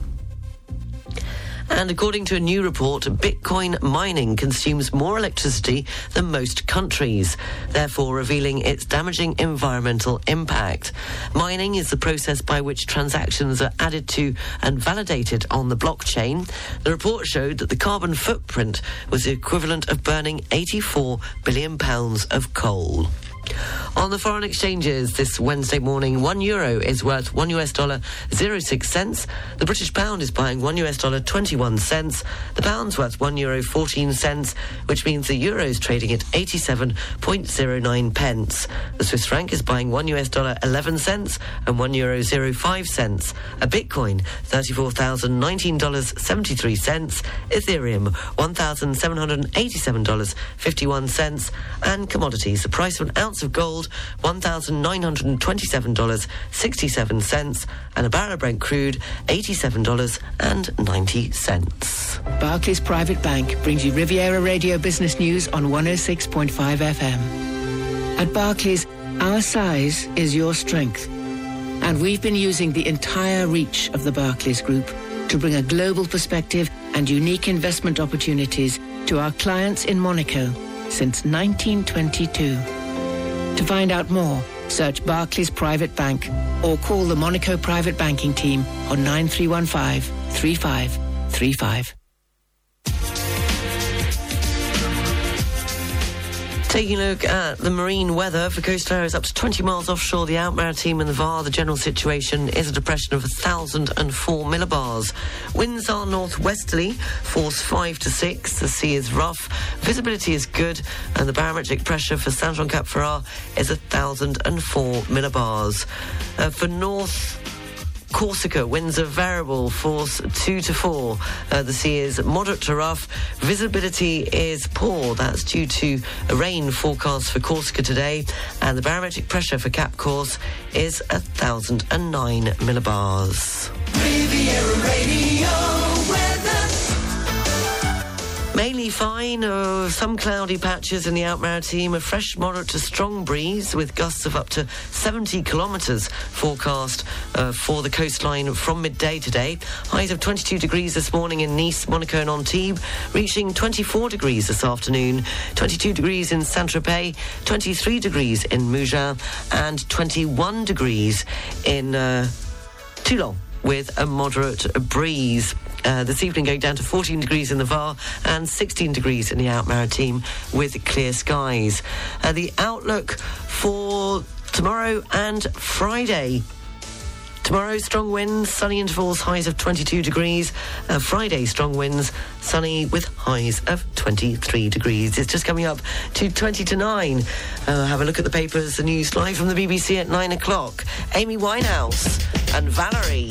And according to a new report, Bitcoin mining consumes more electricity than most countries, therefore revealing its damaging environmental impact. Mining is the process by which transactions are added to and validated on the blockchain. The report showed that the carbon footprint was the equivalent of burning 84 billion pounds of coal. On the foreign exchanges this Wednesday morning, one euro is worth one US dollar 06 cents. The British pound is buying one US dollar 21 cents. The pound's worth one euro 14 cents, which means the euro is trading at 87.09 pence. The Swiss franc is buying one US dollar 11 cents and one euro 05 cents. A Bitcoin, $34,019.73. Ethereum, $1,787.51. And commodities, the price of an ounce of gold, $1,927.67, and a barrel of Brent crude, $87.90. Barclays Private Bank brings you Riviera Radio Business News on 106.5 FM. At Barclays, our size is your strength. And we've been using the entire reach of the Barclays Group to bring a global perspective and unique investment opportunities to our clients in Monaco since 1922. To find out more, search Barclays Private Bank or call the Monaco Private Banking Team on 9315 3535. Taking a look at the marine weather for coastal areas up to 20 miles offshore, the Alpes-Maritimes and the VAR, the general situation is a depression of 1,004 millibars. Winds are northwesterly, force 5 to 6. The sea is rough. Visibility is good, and the barometric pressure for Saint Jean Cap Ferrat is 1,004 millibars. Uh, for north Corsica, winds are variable, force 2 to 4. Uh, the sea is moderate to rough. Visibility is poor. That's due to a rain forecast for Corsica today. And the barometric pressure for Cap Corse is 1,009 millibars. Mainly fine, uh, some cloudy patches in the Alpes-Maritimes, a fresh, moderate to strong breeze with gusts of up to 70 kilometres forecast uh, for the coastline from midday today. Highs of 22 degrees this morning in Nice, Monaco and Antibes, reaching 24 degrees this afternoon, 22 degrees in Saint-Tropez, 23 degrees in Mougins and 21 degrees in uh, Toulon with a moderate breeze. Uh, this evening going down to 14 degrees in the VAR and 16 degrees in the Alpes-Maritimes with clear skies. Uh, the outlook for tomorrow and Friday. Tomorrow, strong winds, sunny intervals, highs of 22 degrees. Uh, Friday, strong winds, sunny with highs of 23 degrees. It's just coming up to 20 to 9. Uh, have a look at the papers, the news live from the BBC at 9 o'clock. Amy Winehouse and Valerie.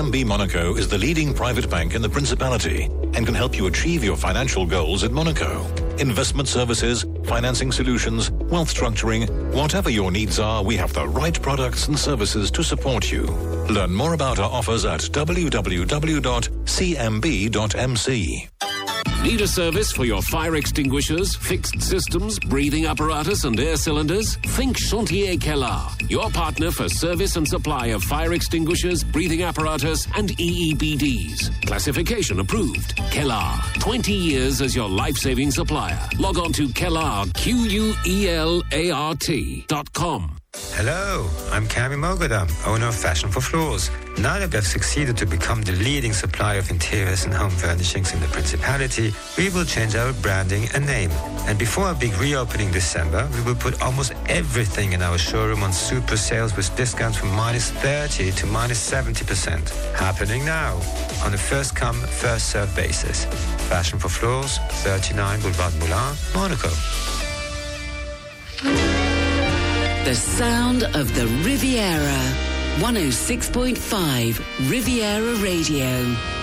CMB Monaco is the leading private bank in the Principality and can help you achieve your financial goals in Monaco. Investment services, financing solutions, wealth structuring, whatever your needs are, we have the right products and services to support you. Learn more about our offers at www.cmb.mc. Need a service for your fire extinguishers, fixed systems, breathing apparatus, and air cylinders? Think Chantier Quelart, your partner for service and supply of fire extinguishers, breathing apparatus, and EEBDs. Classification approved. Quelart, 20 years as your life saving supplier. Log on to Quelart, Q U E L A R T dot com. Hello, I'm Kami Mogadam, owner of Fashion for Floors. Now that we have succeeded to become the leading supplier of interiors and home furnishings in the Principality, we will change our branding and name. And before our big reopening December, we will put almost everything in our showroom on super sales with discounts from minus 30 to minus 70%. Happening now, on a first come, first served basis. Fashion for Floors, 39 Boulevard Moulin, Monaco. The sound of the Riviera. 106.5 Riviera Radio.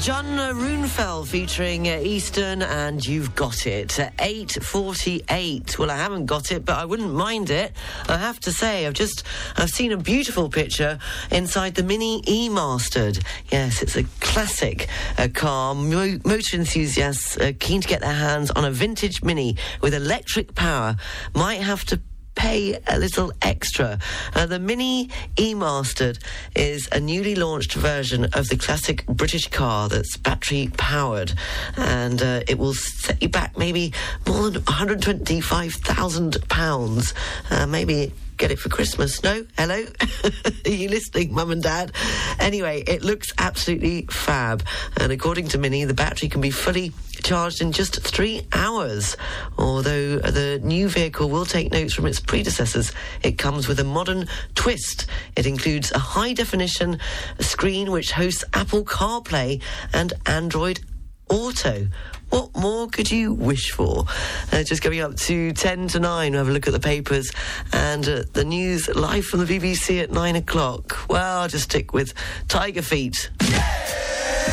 John Runefell featuring uh, Eastern and You've Got It. Uh, 8.48. Well, I haven't got it, but I wouldn't mind it. I have to say, I've just, I've seen a beautiful picture inside the Mini E-Mastered. Yes, it's a classic uh, car. Mo- motor enthusiasts uh, keen to get their hands on a vintage Mini with electric power might have to pay a little extra. Uh, the Mini E-Mastered is a newly launched version of the classic British car that's battery powered, and uh, it will set you back maybe more than 125,000 pounds. Uh, maybe. Get it for Christmas. No? Hello? <laughs> Are you listening, Mum and Dad? Anyway, it looks absolutely fab. And according to Mini, the battery can be fully charged in just three hours. Although the new vehicle will take notes from its predecessors, it comes with a modern twist. It includes a high definition screen which hosts Apple CarPlay and Android Auto. What more could you wish for? Uh, just coming up to 10 to 9, we'll have a look at the papers and uh, the news live from the BBC at 9 o'clock. Well, I'll just stick with Tiger Feet.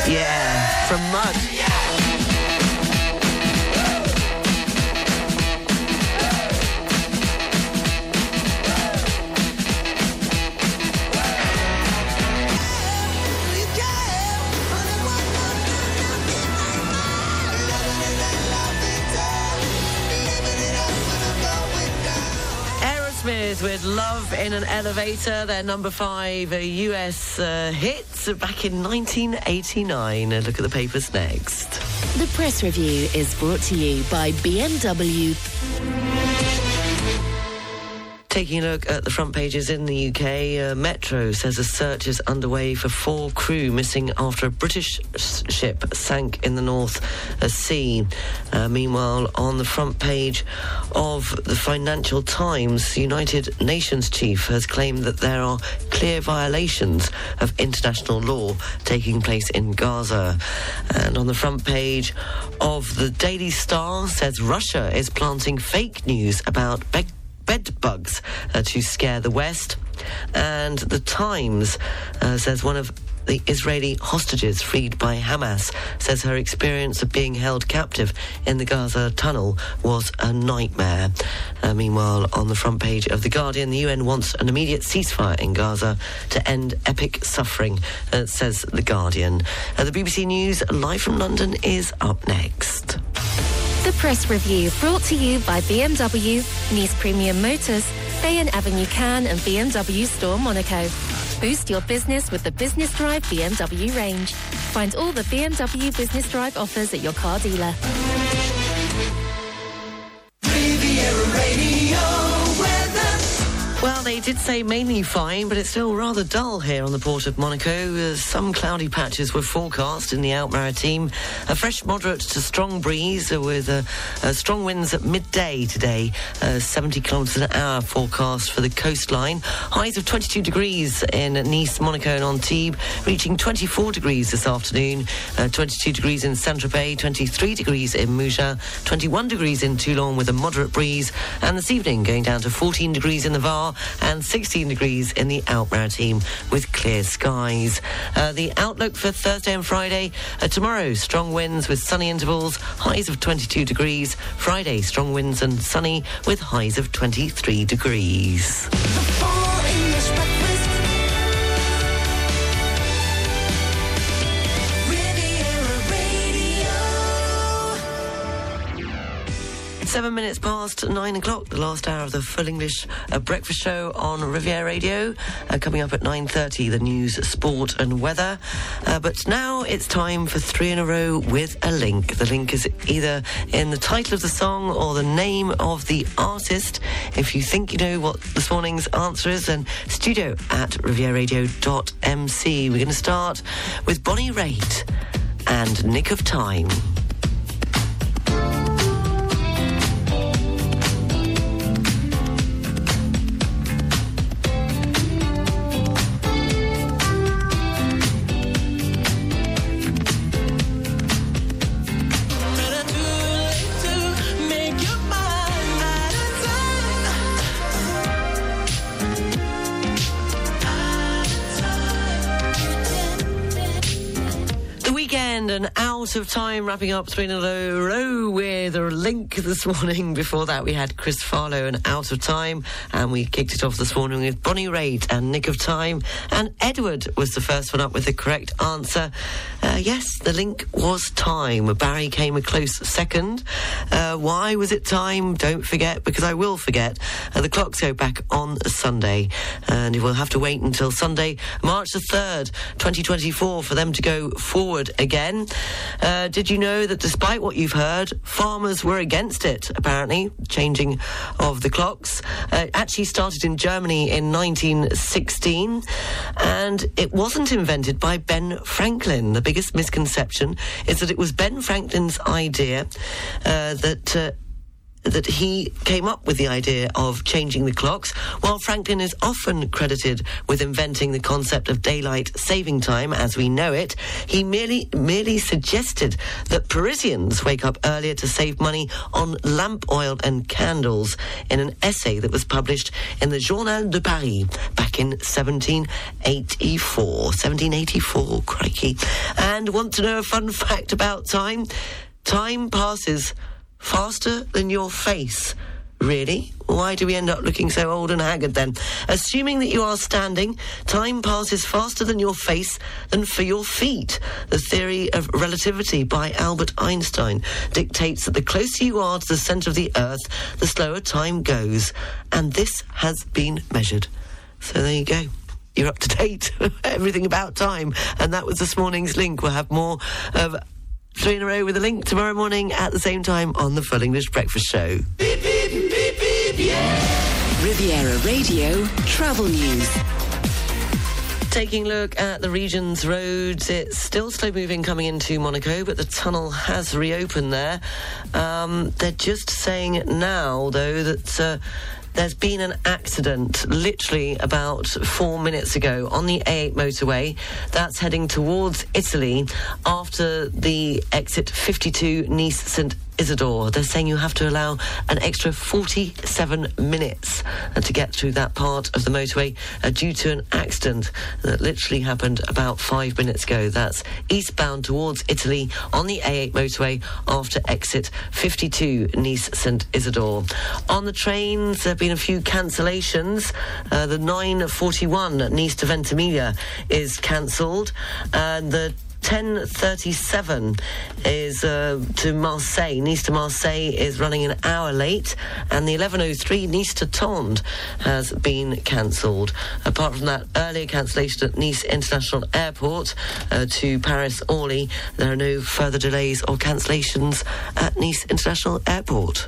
Yeah, from Mud. With Love in an Elevator, their number five US uh, hits back in 1989. Uh, look at the papers next. The press review is brought to you by BMW. Taking a look at the front pages in the UK, uh, Metro says a search is underway for four crew missing after a British ship sank in the North uh, Sea. Uh, meanwhile, on the front page of the Financial Times, the United Nations chief has claimed that there are clear violations of international law taking place in Gaza. And on the front page of the Daily Star says Russia is planting fake news about Be- bed bugs uh, to scare the West. And the Times uh, says one of the Israeli hostages freed by Hamas says her experience of being held captive in the Gaza tunnel was a nightmare. Uh, meanwhile, on the front page of The Guardian, the UN wants an immediate ceasefire in Gaza to end epic suffering, uh, says The Guardian. Uh, the BBC News, live from London, is up next. The press review brought to you by BMW, Nice Premium Motors, Bayon Avenue Cannes and BMW Store Monaco. Boost your business with the Business Drive BMW range. Find all the BMW Business Drive offers at your car dealer. They did say mainly fine, but it's still rather dull here on the port of Monaco. Uh, some cloudy patches were forecast in the Alpes-Maritimes. A fresh moderate to strong breeze uh, with uh, strong winds at midday today. Uh, 70 kilometres an hour forecast for the coastline. Highs of 22 degrees in Nice, Monaco and Antibes, reaching 24 degrees this afternoon. Uh, 22 degrees in Saint-Tropez, 23 degrees in Mougins, 21 degrees in Toulon with a moderate breeze. And this evening going down to 14 degrees in the Var and 16 degrees in the Out team with clear skies. Uh, the outlook for Thursday and Friday uh, tomorrow, strong winds with sunny intervals, highs of 22 degrees. Friday, strong winds and sunny with highs of 23 degrees. Seven minutes past nine o'clock, the last hour of the full English uh, breakfast show on Riviera Radio. Uh, coming up at nine thirty, the news, sport, and weather. Uh, but now it's time for three in a row with a link. The link is either in the title of the song or the name of the artist. If you think you know what this morning's answer is, then studio at rivieradio.mc. We're going to start with Bonnie Raitt and Nick of Time. Of time, wrapping up three in a row, with a link this morning. <laughs> Before that, we had Chris Farlowe and Out of Time, and we kicked it off this morning with Bonnie Raitt and Nick of Time. And Edward was the first one up with the correct answer. Uh, yes, the link was time. Barry came a close second. Uh, why was it time? Don't forget, because I will forget. Uh, the clocks go back on Sunday, and we'll have to wait until Sunday, March the 3rd, 2024, for them to go forward again. Uh, did you know that despite what you've heard, farmers were against it, apparently, changing of the clocks? Uh, actually started in Germany in 1916, and it wasn't invented by Ben Franklin. The biggest misconception is that it was Ben Franklin's idea uh, that. That he came up with the idea of changing the clocks, while Franklin is often credited with inventing the concept of daylight saving time as we know it, he merely merely suggested that Parisians wake up earlier to save money on lamp oil and candles in an essay that was published in the Journal de Paris back in 1784. 1784, crikey. And want to know a fun fact about time? Time passes faster than your face. Really? Why do we end up looking so old and haggard then? Assuming that you are standing, time passes faster than your face than for your feet. The theory of relativity by Albert Einstein dictates that the closer you are to the centre of the Earth, the slower time goes. And this has been measured. So there you go. You're up to <laughs> date. Everything about time. And that was this morning's link. We'll have more of Three in a row with a link tomorrow morning at the same time on the Full English Breakfast Show. Riviera Radio Travel News. Taking a look at the region's roads, it's still slow moving coming into Monaco, but the tunnel has reopened there. Um, they're just saying now, though, that. Uh, there's been an accident literally about four minutes ago on the A8 motorway that's heading towards Italy after the exit 52 Nice St. Isidore. They're saying you have to allow an extra 47 minutes uh, to get through that part of the motorway uh, due to an accident that literally happened about five minutes ago. That's eastbound towards Italy on the A8 motorway after exit 52 Nice St. Isidore. On the trains, there have been a few cancellations. Uh, the 941 Nice to Ventimiglia is cancelled, and the 10.37 is uh, to Marseille. Nice to Marseille is running an hour late, and the 11.03 Nice to Tende has been cancelled. Apart from that earlier cancellation at Nice International Airport uh, to Paris Orly, there are no further delays or cancellations at Nice International Airport.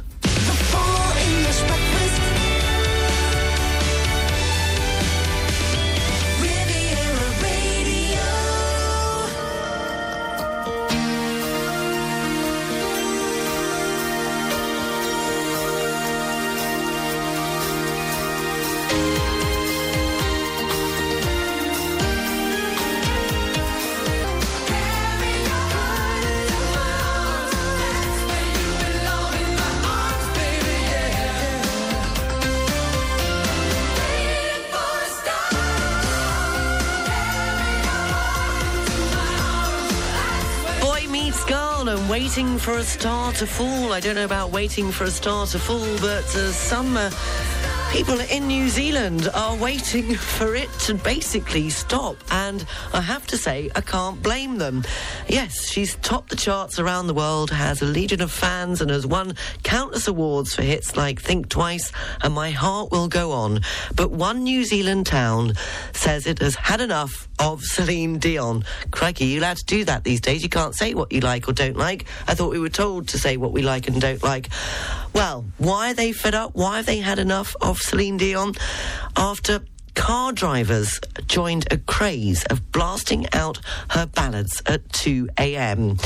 For a star to fall. I don't know about waiting for a star to fall, but uh, some uh, people in New Zealand are waiting <laughs> for it to basically stop. And I have to say, I can't blame them. Yes, she's topped the charts around the world, has a legion of fans, and has won countless awards for hits like Think Twice and My Heart Will Go On. But one New Zealand town says it has had enough of Celine Dion. Crikey, you allowed to do that these days. You can't say what you like or don't like. I thought we were told to say what we like and don't like. Well, why are they fed up? Why have they had enough of Celine Dion? After car drivers joined a craze of blasting out her ballads at 2 a.m.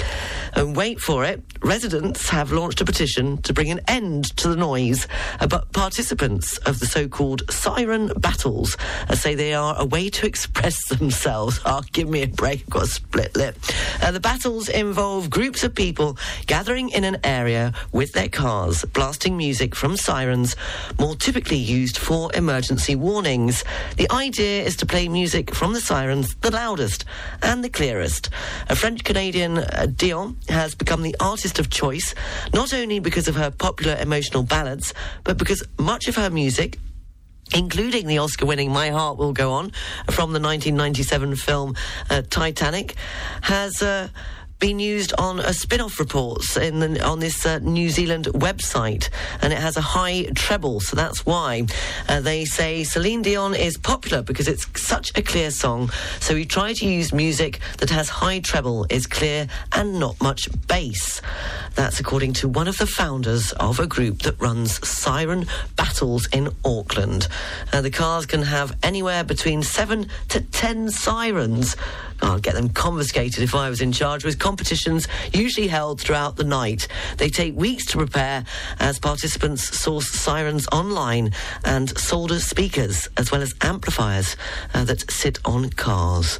And wait for it, residents have launched a petition to bring an end to the noise. But participants of the so called siren battles say they are a way to express <laughs> themselves. Oh, give me a break, I've got a split lip. Uh, the battles involve groups of people gathering in an area with their cars, blasting music from sirens, more typically used for emergency warnings. The idea is to play music from the sirens the loudest and the clearest. A French Canadian, uh, Dion, has become the artist of choice, not only because of her popular emotional ballads, but because much of her music, including the Oscar winning My Heart Will Go On from the 1997 film uh, Titanic, has. Uh, been used on a spin-off reports in the, on this uh, New Zealand website, and it has a high treble, so that's why uh, they say Celine Dion is popular because it's such a clear song. So we try to use music that has high treble, is clear, and not much bass. That's according to one of the founders of a group that runs siren battles in Auckland. The cars can have anywhere between seven to ten sirens. I'll get them confiscated if I was in charge, with competitions usually held throughout the night. They take weeks to prepare as participants source sirens online and solder speakers as well as amplifiers uh, that sit on cars.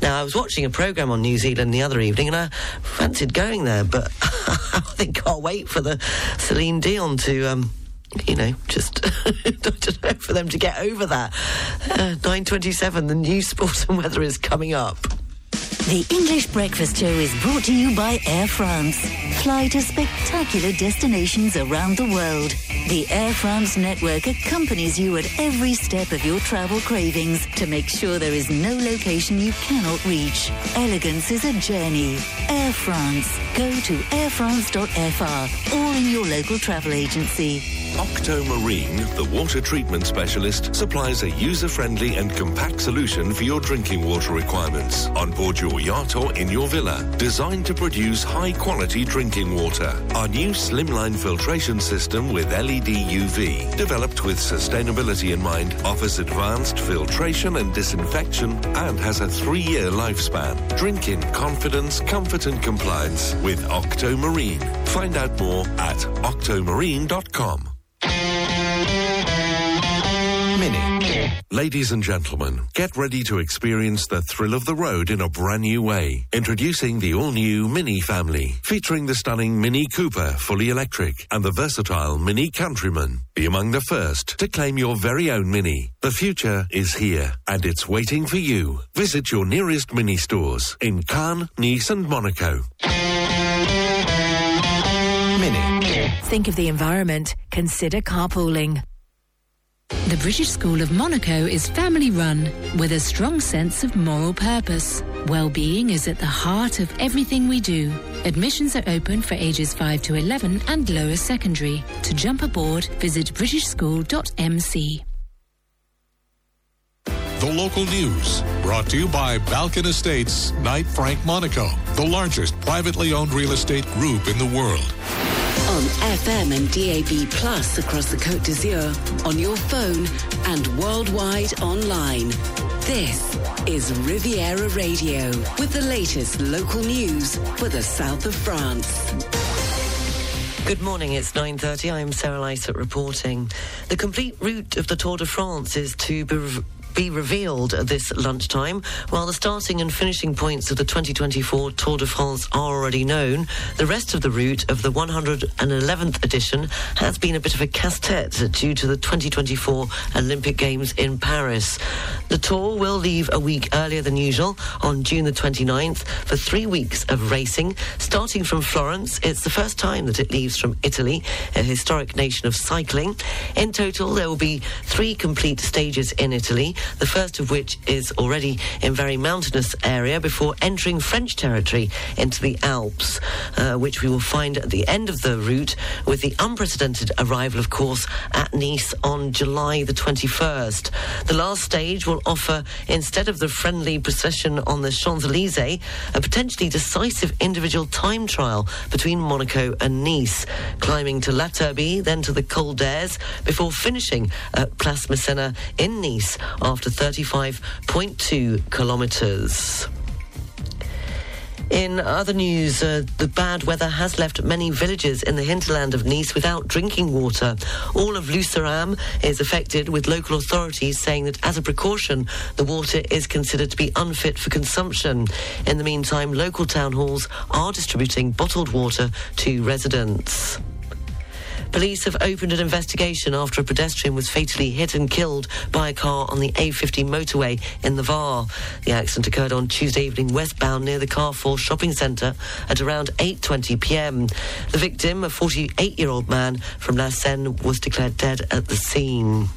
Now, I was watching a programme on New Zealand the other evening and I fancied going there, but <laughs> I think I'll wait for the Celine Dion to. Um, you know, just <laughs> for them to get over that. Uh, Nine twenty-seven. The new sports and weather is coming up. The English Breakfast Show is brought to you by Air France. Fly to spectacular destinations around the world. The Air France network accompanies you at every step of your travel cravings to make sure there is no location you cannot reach. Elegance is a journey. Air France. Go to airfrance.fr or in your local travel agency. Octomarine, the water treatment specialist, supplies a user-friendly and compact solution for your drinking water requirements on board your yacht or in your villa, designed to produce high-quality drinking water. Our new slimline filtration system with LED UV, developed with sustainability in mind, offers advanced filtration and disinfection and has a three-year lifespan. Drink in confidence, comfort and compliance with Octomarine. Find out more at octomarine.com. Mini. Ladies and gentlemen, get ready to experience the thrill of the road in a brand new way. Introducing the all-new Mini family, featuring the stunning Mini Cooper fully electric and the versatile Mini Countryman. Be among the first to claim your very own Mini. The future is here and it's waiting for you. Visit your nearest Mini stores in Cannes, Nice and Monaco. Mini. Think of the environment. Consider carpooling. The British School of Monaco is family run with a strong sense of moral purpose. Well-being is at the heart of everything we do. Admissions are open for ages 5 to 11 and lower secondary. To jump aboard, visit britishschool.mc. The local news brought to you by Balkan Estates, Knight Frank Monaco, the largest privately owned real estate group in the world. On FM and DAB Plus across the Côte d'Azur, on your phone and worldwide online. This is Riviera Radio with the latest local news for the south of France. Good morning, it's 9.30. I'm Sarah Lysett reporting. The complete route of the Tour de France is to be be revealed this lunchtime. While the starting and finishing points of the 2024 Tour de France are already known, the rest of the route of the 111th edition has been a bit of a casse-tête due to the 2024 Olympic Games in Paris. The Tour will leave a week earlier than usual on June the 29th for three weeks of racing. Starting from Florence, it's the first time that it leaves from Italy, a historic nation of cycling. In total, there will be three complete stages in Italy, the first of which is already in very mountainous area before entering French territory into the Alps, uh, which we will find at the end of the route with the unprecedented arrival, of course, at Nice on July the 21st. The last stage will offer, instead of the friendly procession on the Champs-Élysées, a potentially decisive individual time trial between Monaco and Nice, climbing to La Turbie, then to the Col d'Èze, before finishing at Place Masséna in Nice after 35.2 kilometres. In other news, uh, the bad weather has left many villages in the hinterland of Nice without drinking water. All of Luceram is affected, with local authorities saying that as a precaution, the water is considered to be unfit for consumption. In the meantime, local town halls are distributing bottled water to residents. Police have opened an investigation after a pedestrian was fatally hit and killed by a car on the A50 motorway in the Var. The accident occurred on Tuesday evening westbound near the Carrefour shopping centre at around 8.20 p.m. The victim, a 48-year-old man from La Seyne, was declared dead at the scene.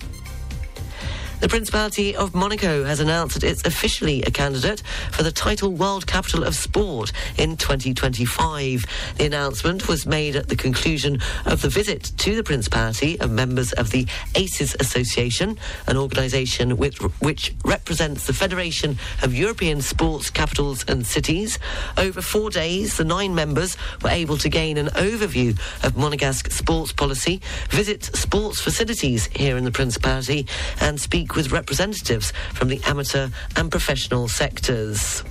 The Principality of Monaco has announced that it's officially a candidate for the title World Capital of Sport in 2025. The announcement was made at the conclusion of the visit to the Principality of members of the ACES Association, an organisation which, which represents the Federation of European Sports Capitals and Cities. Over four days, the nine members were able to gain an overview of Monegasque sports policy, visit sports facilities here in the Principality, and speak with representatives from the amateur and professional sectors.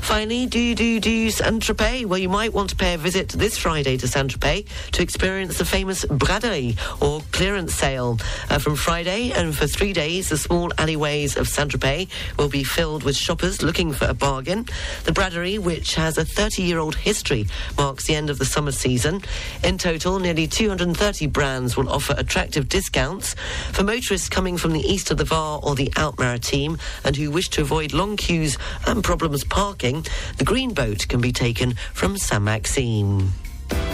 Finally, do do do Saint Tropez. Well, you might want to pay a visit this Friday to Saint Tropez to experience the famous braderie or clearance sale. Uh, from Friday and for three days, the small alleyways of Saint Tropez will be filled with shoppers looking for a bargain. The braderie, which has a 30-year-old history, marks the end of the summer season. In total, nearly 230 brands will offer attractive discounts for motorists coming from the east of the Var or the Alpes-Maritimes and who wish to avoid long queues and problems parking the green boat can be taken from Sainte Maxime.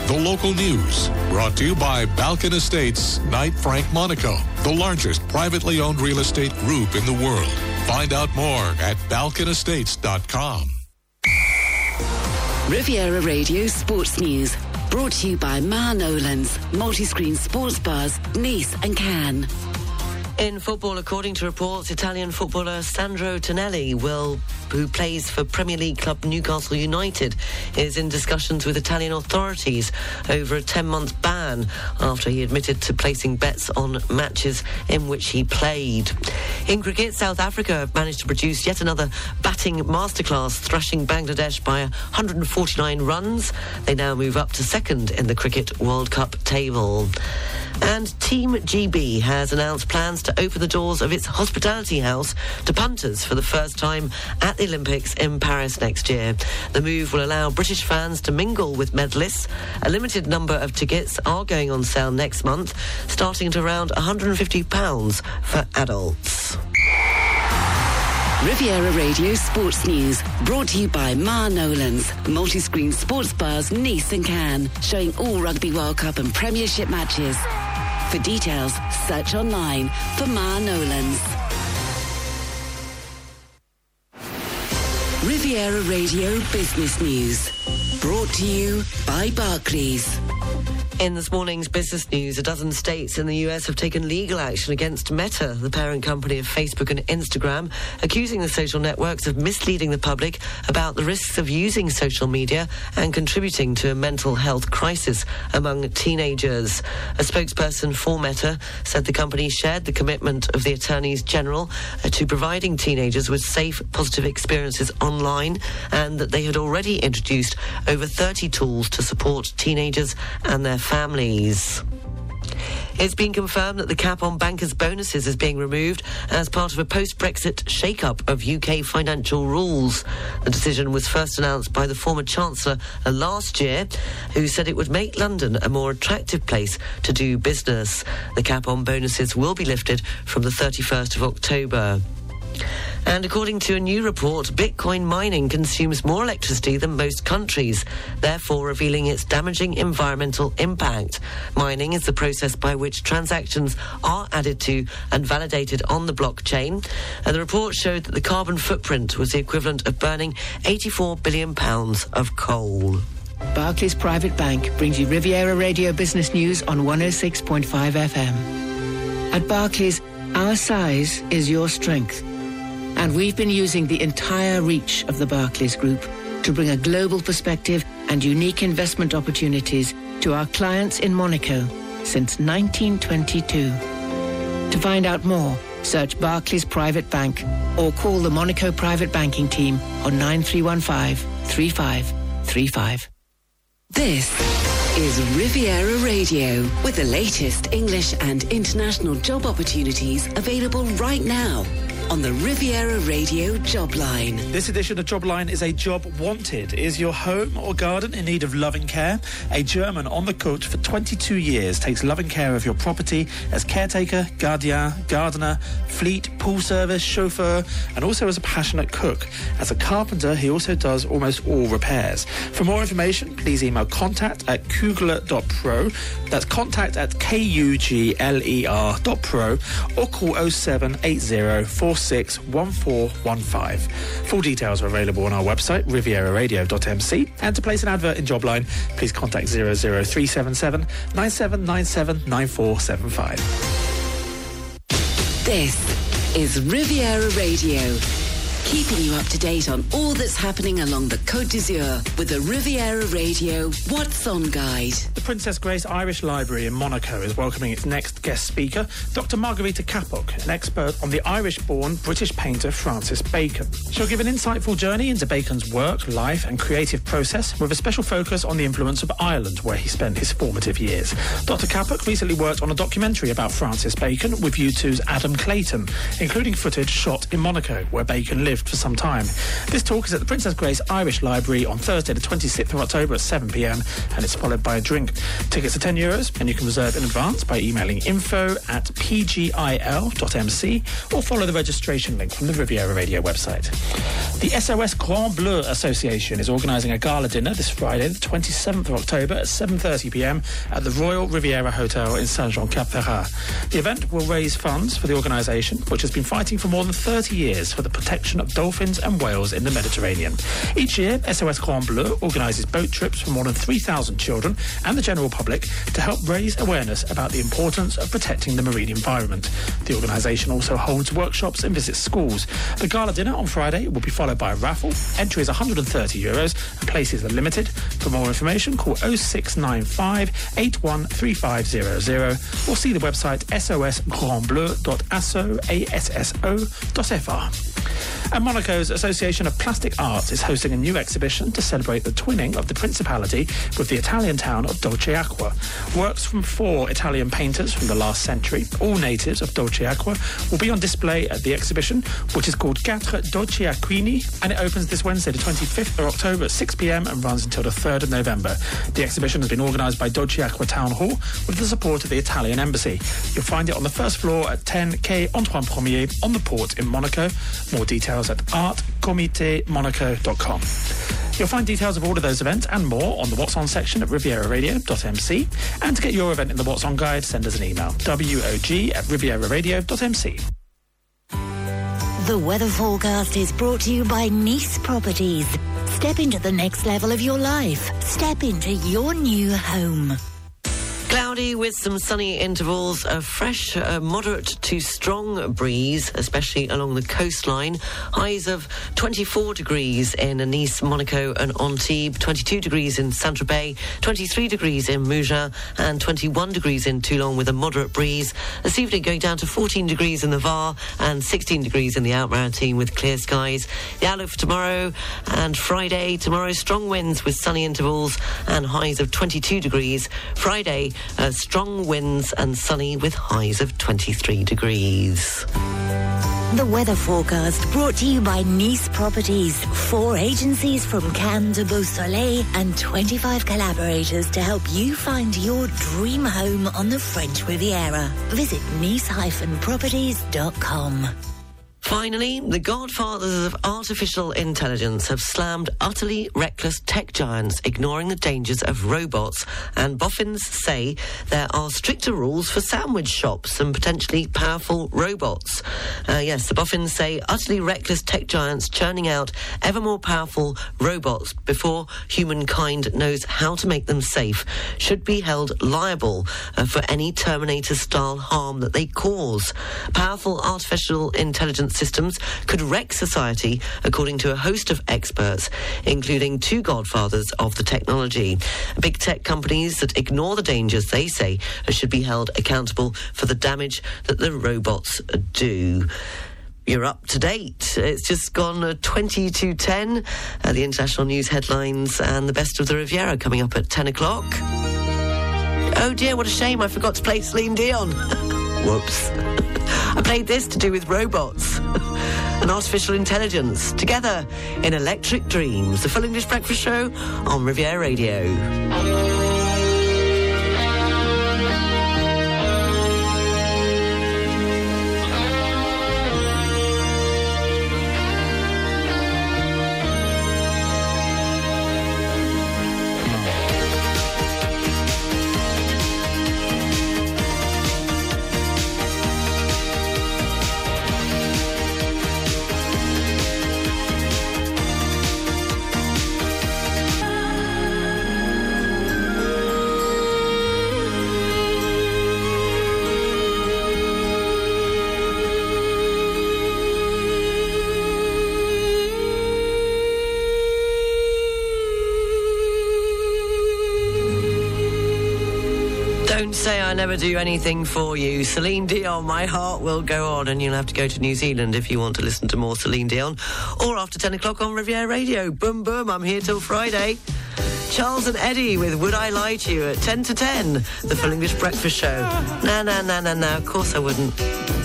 The local news brought to you by Balkan Estates, Knight Frank Monaco, the largest privately owned real estate group in the world. Find out more at balkanestates.com. Riviera Radio Sports News. Brought to you by Ma Nolan's, multi-screen sports bars, Nice and Cannes. In football, according to reports, Italian footballer Sandro Tonali will, who plays for Premier League club Newcastle United, is in discussions with Italian authorities over a 10-month ban after he admitted to placing bets on matches in which he played. In cricket, South Africa have managed to produce yet another batting masterclass, thrashing Bangladesh by 149 runs. They now move up to second in the Cricket World Cup table. And Team GB has announced plans to open the doors of its hospitality house to punters for the first time at the Olympics in Paris next year. The move will allow British fans to mingle with medalists. A limited number of tickets are going on sale next month, starting at around £150 for adults. Riviera Radio Sports News, brought to you by Ma Nolan's, multi-screen sports bars Nice and Cannes, showing all Rugby World Cup and Premiership matches. For details, search online for Ma Nolan's. Riviera Radio Business News, brought to you by Barclays. In this morning's business news, a dozen states in the US have taken legal action against Meta, the parent company of Facebook and Instagram, accusing the social networks of misleading the public about the risks of using social media and contributing to a mental health crisis among teenagers. A spokesperson for Meta said the company shared the commitment of the attorneys general uh, to providing teenagers with safe, positive experiences online and that they had already introduced over 30 tools to support teenagers and their families. It's been confirmed that the cap on bankers' bonuses is being removed as part of a post-Brexit shake-up of UK financial rules. The decision was first announced by the former Chancellor last year, who said it would make London a more attractive place to do business. The cap on bonuses will be lifted from the 31st of October. And according to a new report, Bitcoin mining consumes more electricity than most countries, therefore revealing its damaging environmental impact. Mining is the process by which transactions are added to and validated on the blockchain. And the report showed that the carbon footprint was the equivalent of burning 84 billion pounds of coal. Barclays Private Bank brings you Riviera Radio Business News on 106.5 FM. At Barclays, our size is your strength. And we've been using the entire reach of the Barclays Group to bring a global perspective and unique investment opportunities to our clients in Monaco since 1922. To find out more, search Barclays Private Bank or call the Monaco Private Banking Team on 9315 3535. This is Riviera Radio with the latest English and international job opportunities available right now on the Riviera Radio job line. This edition of Jobline is a job wanted. Is your home or garden in need of loving care? A German on the coach for 22 years takes loving care of your property as caretaker, guardian, gardener, fleet, pool service, chauffeur, and also as a passionate cook. As a carpenter, he also does almost all repairs. For more information, please email contact at kugler.pro. That's contact at K-U-G-L-E-R dot pro or call oh 0780 1415. Full details are available on our website, rivieraradio.mc. And to place an advert in Jobline, please contact 00377 9797 9475. This is Riviera Radio, keeping you up to date on all that's happening along the Côte d'Azur with the Riviera Radio What's On Guide. The Princess Grace Irish Library in Monaco is welcoming its next guest speaker, Dr. Margarita Cappock, an expert on the Irish-born British painter Francis Bacon. She'll give an insightful journey into Bacon's work, life and creative process with a special focus on the influence of Ireland where he spent his formative years. Dr. Cappock recently worked on a documentary about Francis Bacon with U2's Adam Clayton, including footage shot in Monaco where Bacon lived for some time. This talk is at the Princess Grace Irish Library on Thursday the 26th of October at 7pm and it's followed by a drink. Tickets are 10 euros and you can reserve in advance by emailing info at pgil.mc or follow the registration link from the Riviera Radio website. The SOS Grand Bleu Association is organising a gala dinner this Friday, the 27th of October at 7.30pm at the Royal Riviera Hotel in Saint-Jean-Cap-Ferrat. The event will raise funds for the organisation, which has been fighting for more than 30 years for the protection of dolphins and whales in the Mediterranean. Each year, SOS Grand Bleu organises boat trips for more than 3,000 children and the general public to help raise awareness about the importance of protecting the marine environment. The organisation also holds workshops and visits schools. The gala dinner on Friday will be followed by a raffle. Entry is 130 euros and places are limited. For more information, call 0695 813500 or see the website sosgrandbleu.asso.fr. And Monaco's Association of Plastic Arts is hosting a new exhibition to celebrate the twinning of the Principality with the Italian town of Dolceacqua. Works from four Italian painters from the last century, all natives of Dolceacqua, will be on display at the exhibition, which is called Quatre Dolceacquini, and it opens this Wednesday, the 25th of October at 6pm and runs until the 3rd of November. The exhibition has been organised by Dolceacqua Town Hall with the support of the Italian Embassy. You'll find it on the first floor at 10 Quai Antoine Premier on the port in Monaco. More details at artcomitemonaco.com. You'll find details of all of those events and more on the What's On section at rivieraradio.mc. And to get your event in the What's On guide, send us an email, wog at rivieraradio.mc. The weather forecast is brought to you by Nice Properties. Step into the next level of your life. Step into your new home. Cloudy with some sunny intervals, a fresh, uh, moderate to strong breeze, especially along the coastline. Highs of 24 degrees in Nice, Monaco, and Antibes, 22 degrees in Saint Tropez, 23 degrees in Mougins, and 21 degrees in Toulon with a moderate breeze. This evening going down to 14 degrees in the Var and 16 degrees in the Alpes-Maritimes with clear skies. The outlook for tomorrow and Friday. Tomorrow, strong winds with sunny intervals and highs of 22 degrees. Friday, Uh, strong winds and sunny with highs of 23 degrees. The weather forecast brought to you by Nice Properties. Four agencies from Cannes to Beausoleil and 25 collaborators to help you find your dream home on the French Riviera. Visit nice-properties.com. Finally, the godfathers of artificial intelligence have slammed utterly reckless tech giants ignoring the dangers of robots, and boffins say there are stricter rules for sandwich shops and potentially powerful robots. Uh, yes, the boffins say utterly reckless tech giants churning out ever more powerful robots before humankind knows how to make them safe should be held liable uh, for any Terminator style harm that they cause. Powerful artificial intelligence systems could wreck society, according to a host of experts, including two godfathers of the technology. Big tech companies that ignore the dangers, they say, should be held accountable for the damage that the robots do. You're up to date. It's just gone uh, 20 to 10. Uh, the international news headlines and the best of the Riviera coming up at 10 o'clock. Oh dear, what a shame. I forgot to play Celine Dion. <laughs> Whoops. <laughs> I played this to do with robots <laughs> and artificial intelligence together in Electric Dreams, the Full English Breakfast Show on Riviera Radio. Anything for you. Celine Dion, my heart will go on, and you'll have to go to New Zealand if you want to listen to more Celine Dion. Or after 10 o'clock on Riviera Radio. Boom, boom, I'm here till Friday. Charles and Eddie with Would I Lie to You at 10 to 10, the Full English Breakfast Show. No, no, no, no, no, of course I wouldn't.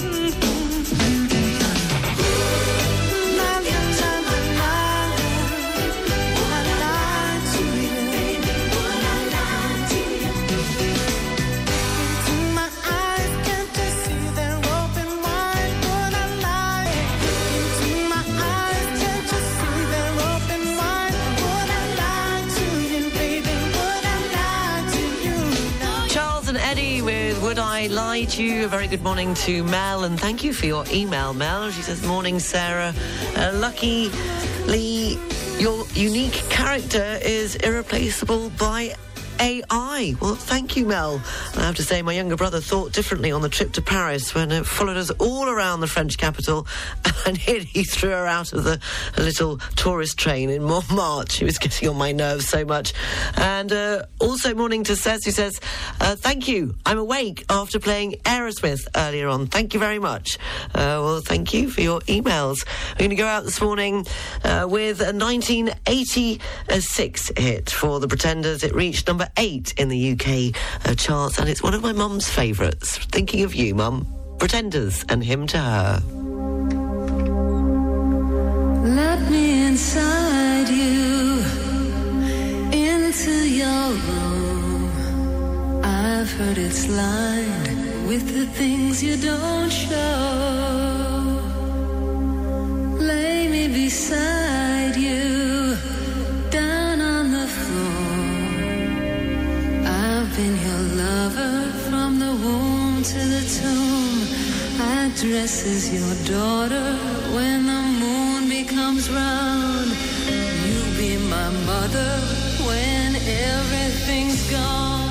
You? A very good morning to Mel, and thank you for your email, Mel. She says, Morning, Sarah. Uh, luckily, your unique character is irreplaceable by AI. Well, thank you, Mel. I have to say, my younger brother thought differently on the trip to Paris when it followed us all around the French capital <laughs> and he threw her out of the little tourist train in Montmartre. <laughs> She was getting on my nerves so much. And uh, also, morning to Cez, who says, uh, Thank you. I'm awake after playing Aerosmith earlier on. Thank you very much. Uh, well, thank you for your emails. We're going to go out this morning uh, with a 1986 hit for the Pretenders. It reached number eight in the UK uh, charts, and it's one of my mum's favourites. Thinking of you, mum. Pretenders and Hymn to Her. Let me inside you, into your room. I've heard it's lined with the things you don't show. Lay me beside you, been your lover from the womb to the tomb. I dress as your daughter when the moon becomes round. You be my mother when everything's gone.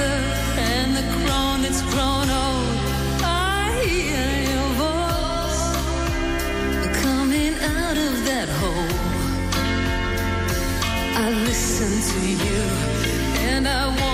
And the crown that's grown old. I hear your voice coming out of that hole. I listen to you, and I want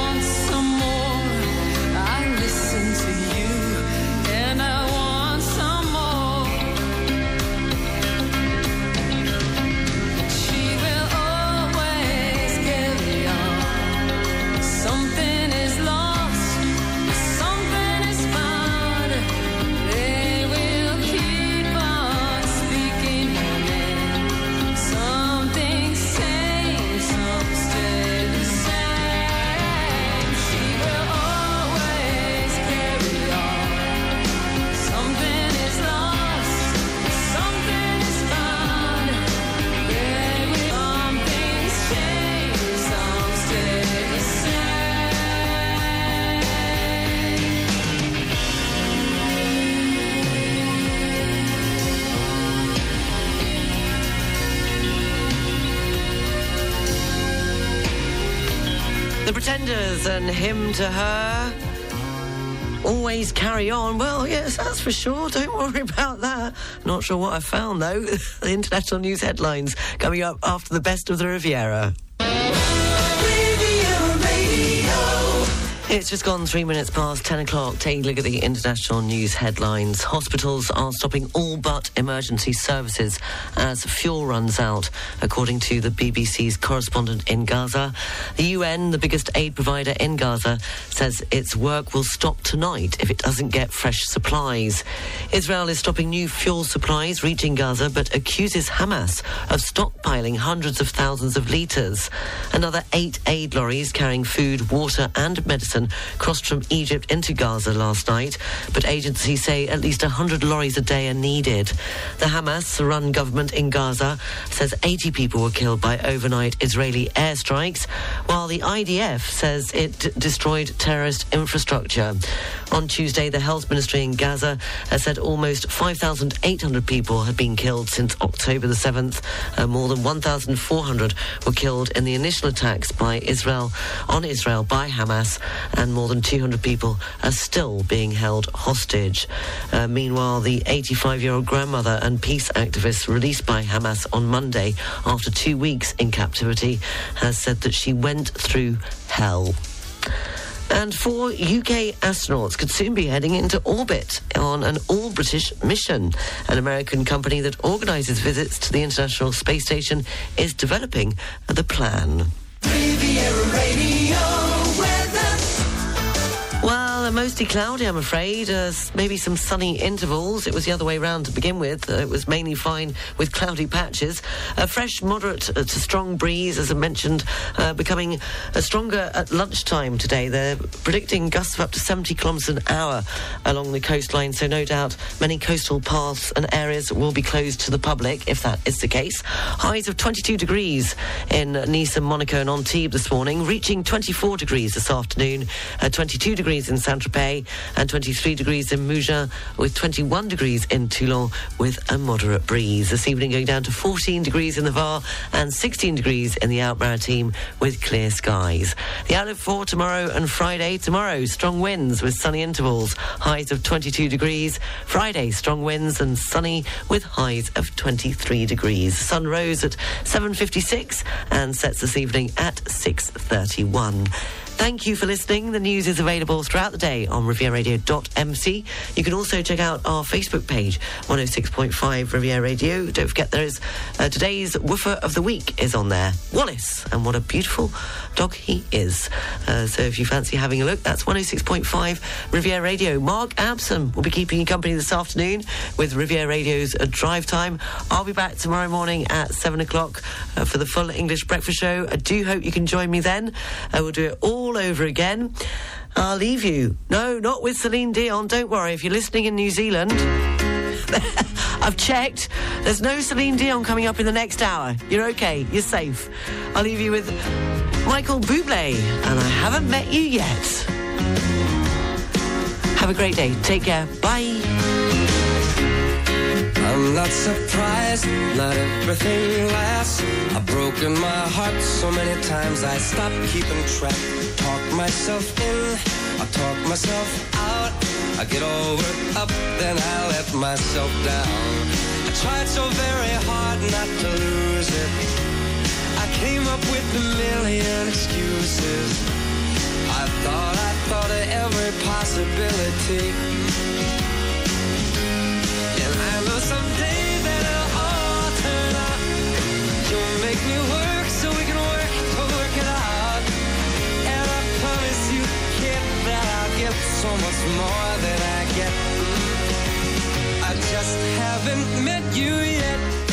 Pretenders and Hymn to Her. Always carry on. Well, yes, that's for sure. Don't worry about that. Not sure what I found, though. <laughs> the international news headlines coming up after the best of the Riviera. It's just gone three minutes past 10 o'clock. Taking a look at the international news headlines. Hospitals are stopping all but emergency services as fuel runs out, according to the BBC's correspondent in Gaza. The UN, the biggest aid provider in Gaza, says its work will stop tonight if it doesn't get fresh supplies. Israel is stopping new fuel supplies reaching Gaza, but accuses Hamas of stockpiling hundreds of thousands of litres. Another eight aid lorries carrying food, water, and medicine crossed from Egypt into Gaza last night, but agencies say at least 100 lorries a day are needed. The Hamas run government in Gaza says 80 people were killed by overnight Israeli airstrikes, while the IDF says it d- destroyed terrorist infrastructure. On Tuesday, the health ministry in Gaza has said almost 5,800 people have been killed since October the 7th. Uh, more than 1,400 were killed in the initial attacks by Israel on Israel by Hamas, and more than 200 people are still being held hostage. Uh, meanwhile, the 85-year-old grandmother and peace activist released by Hamas on Monday after two weeks in captivity has said that she went through hell. And four UK astronauts could soon be heading into orbit on an all British mission. An American company that organises visits to the International Space Station is developing the plan. Uh, mostly cloudy, I'm afraid. Uh, maybe some sunny intervals. It was the other way round to begin with. Uh, it was mainly fine with cloudy patches. A fresh, moderate uh, to strong breeze, as I mentioned, uh, becoming uh, stronger at lunchtime today. They're predicting gusts of up to 70 kilometres an hour along the coastline, so no doubt many coastal paths and areas will be closed to the public if that is the case. Highs of 22 degrees in Nice and Monaco and Antibes this morning, reaching 24 degrees this afternoon, uh, 22 degrees in Saint-Tropez and 23 degrees in Mougins with 21 degrees in Toulon with a moderate breeze. This evening going down to 14 degrees in the Var and 16 degrees in the Alpes-Maritimes with clear skies. The outlook for tomorrow and Friday. Tomorrow, strong winds with sunny intervals, highs of 22 degrees. Friday, strong winds and sunny with highs of 23 degrees. Sun rose at 7.56 and sets this evening at 6.31. Thank you for listening. The news is available throughout the day on rivieraradio.mc. You can also check out our Facebook page, 106.5 Riviera Radio. Don't forget there is uh, today's woofer of the week is on there. Wallace, and what a beautiful dog he is. Uh, so if you fancy having a look, that's 106.5 Riviera Radio. Mark Abson will be keeping you company this afternoon with Riviera Radio's Drive Time. I'll be back tomorrow morning at 7 o'clock uh, for the full English breakfast show. I do hope you can join me then. Uh, we'll do it all over again. I'll leave you. No, not with Celine Dion. Don't worry. If you're listening in New Zealand, <laughs> I've checked. There's no Celine Dion coming up in the next hour. You're okay. You're safe. I'll leave you with Michael Bublé, and I haven't met you yet. Have a great day. Take care. Bye. I love not surprised, not everything lasts. I've broken my heart so many times I stopped keeping track. Talk myself in, I talk myself out. I get all worked up, then I let myself down. I tried so very hard not to lose it. I came up with a million excuses. I thought, I thought of every possibility. And I know someday that it'll all turn out. You'll make me work more than I get. I just haven't met you yet.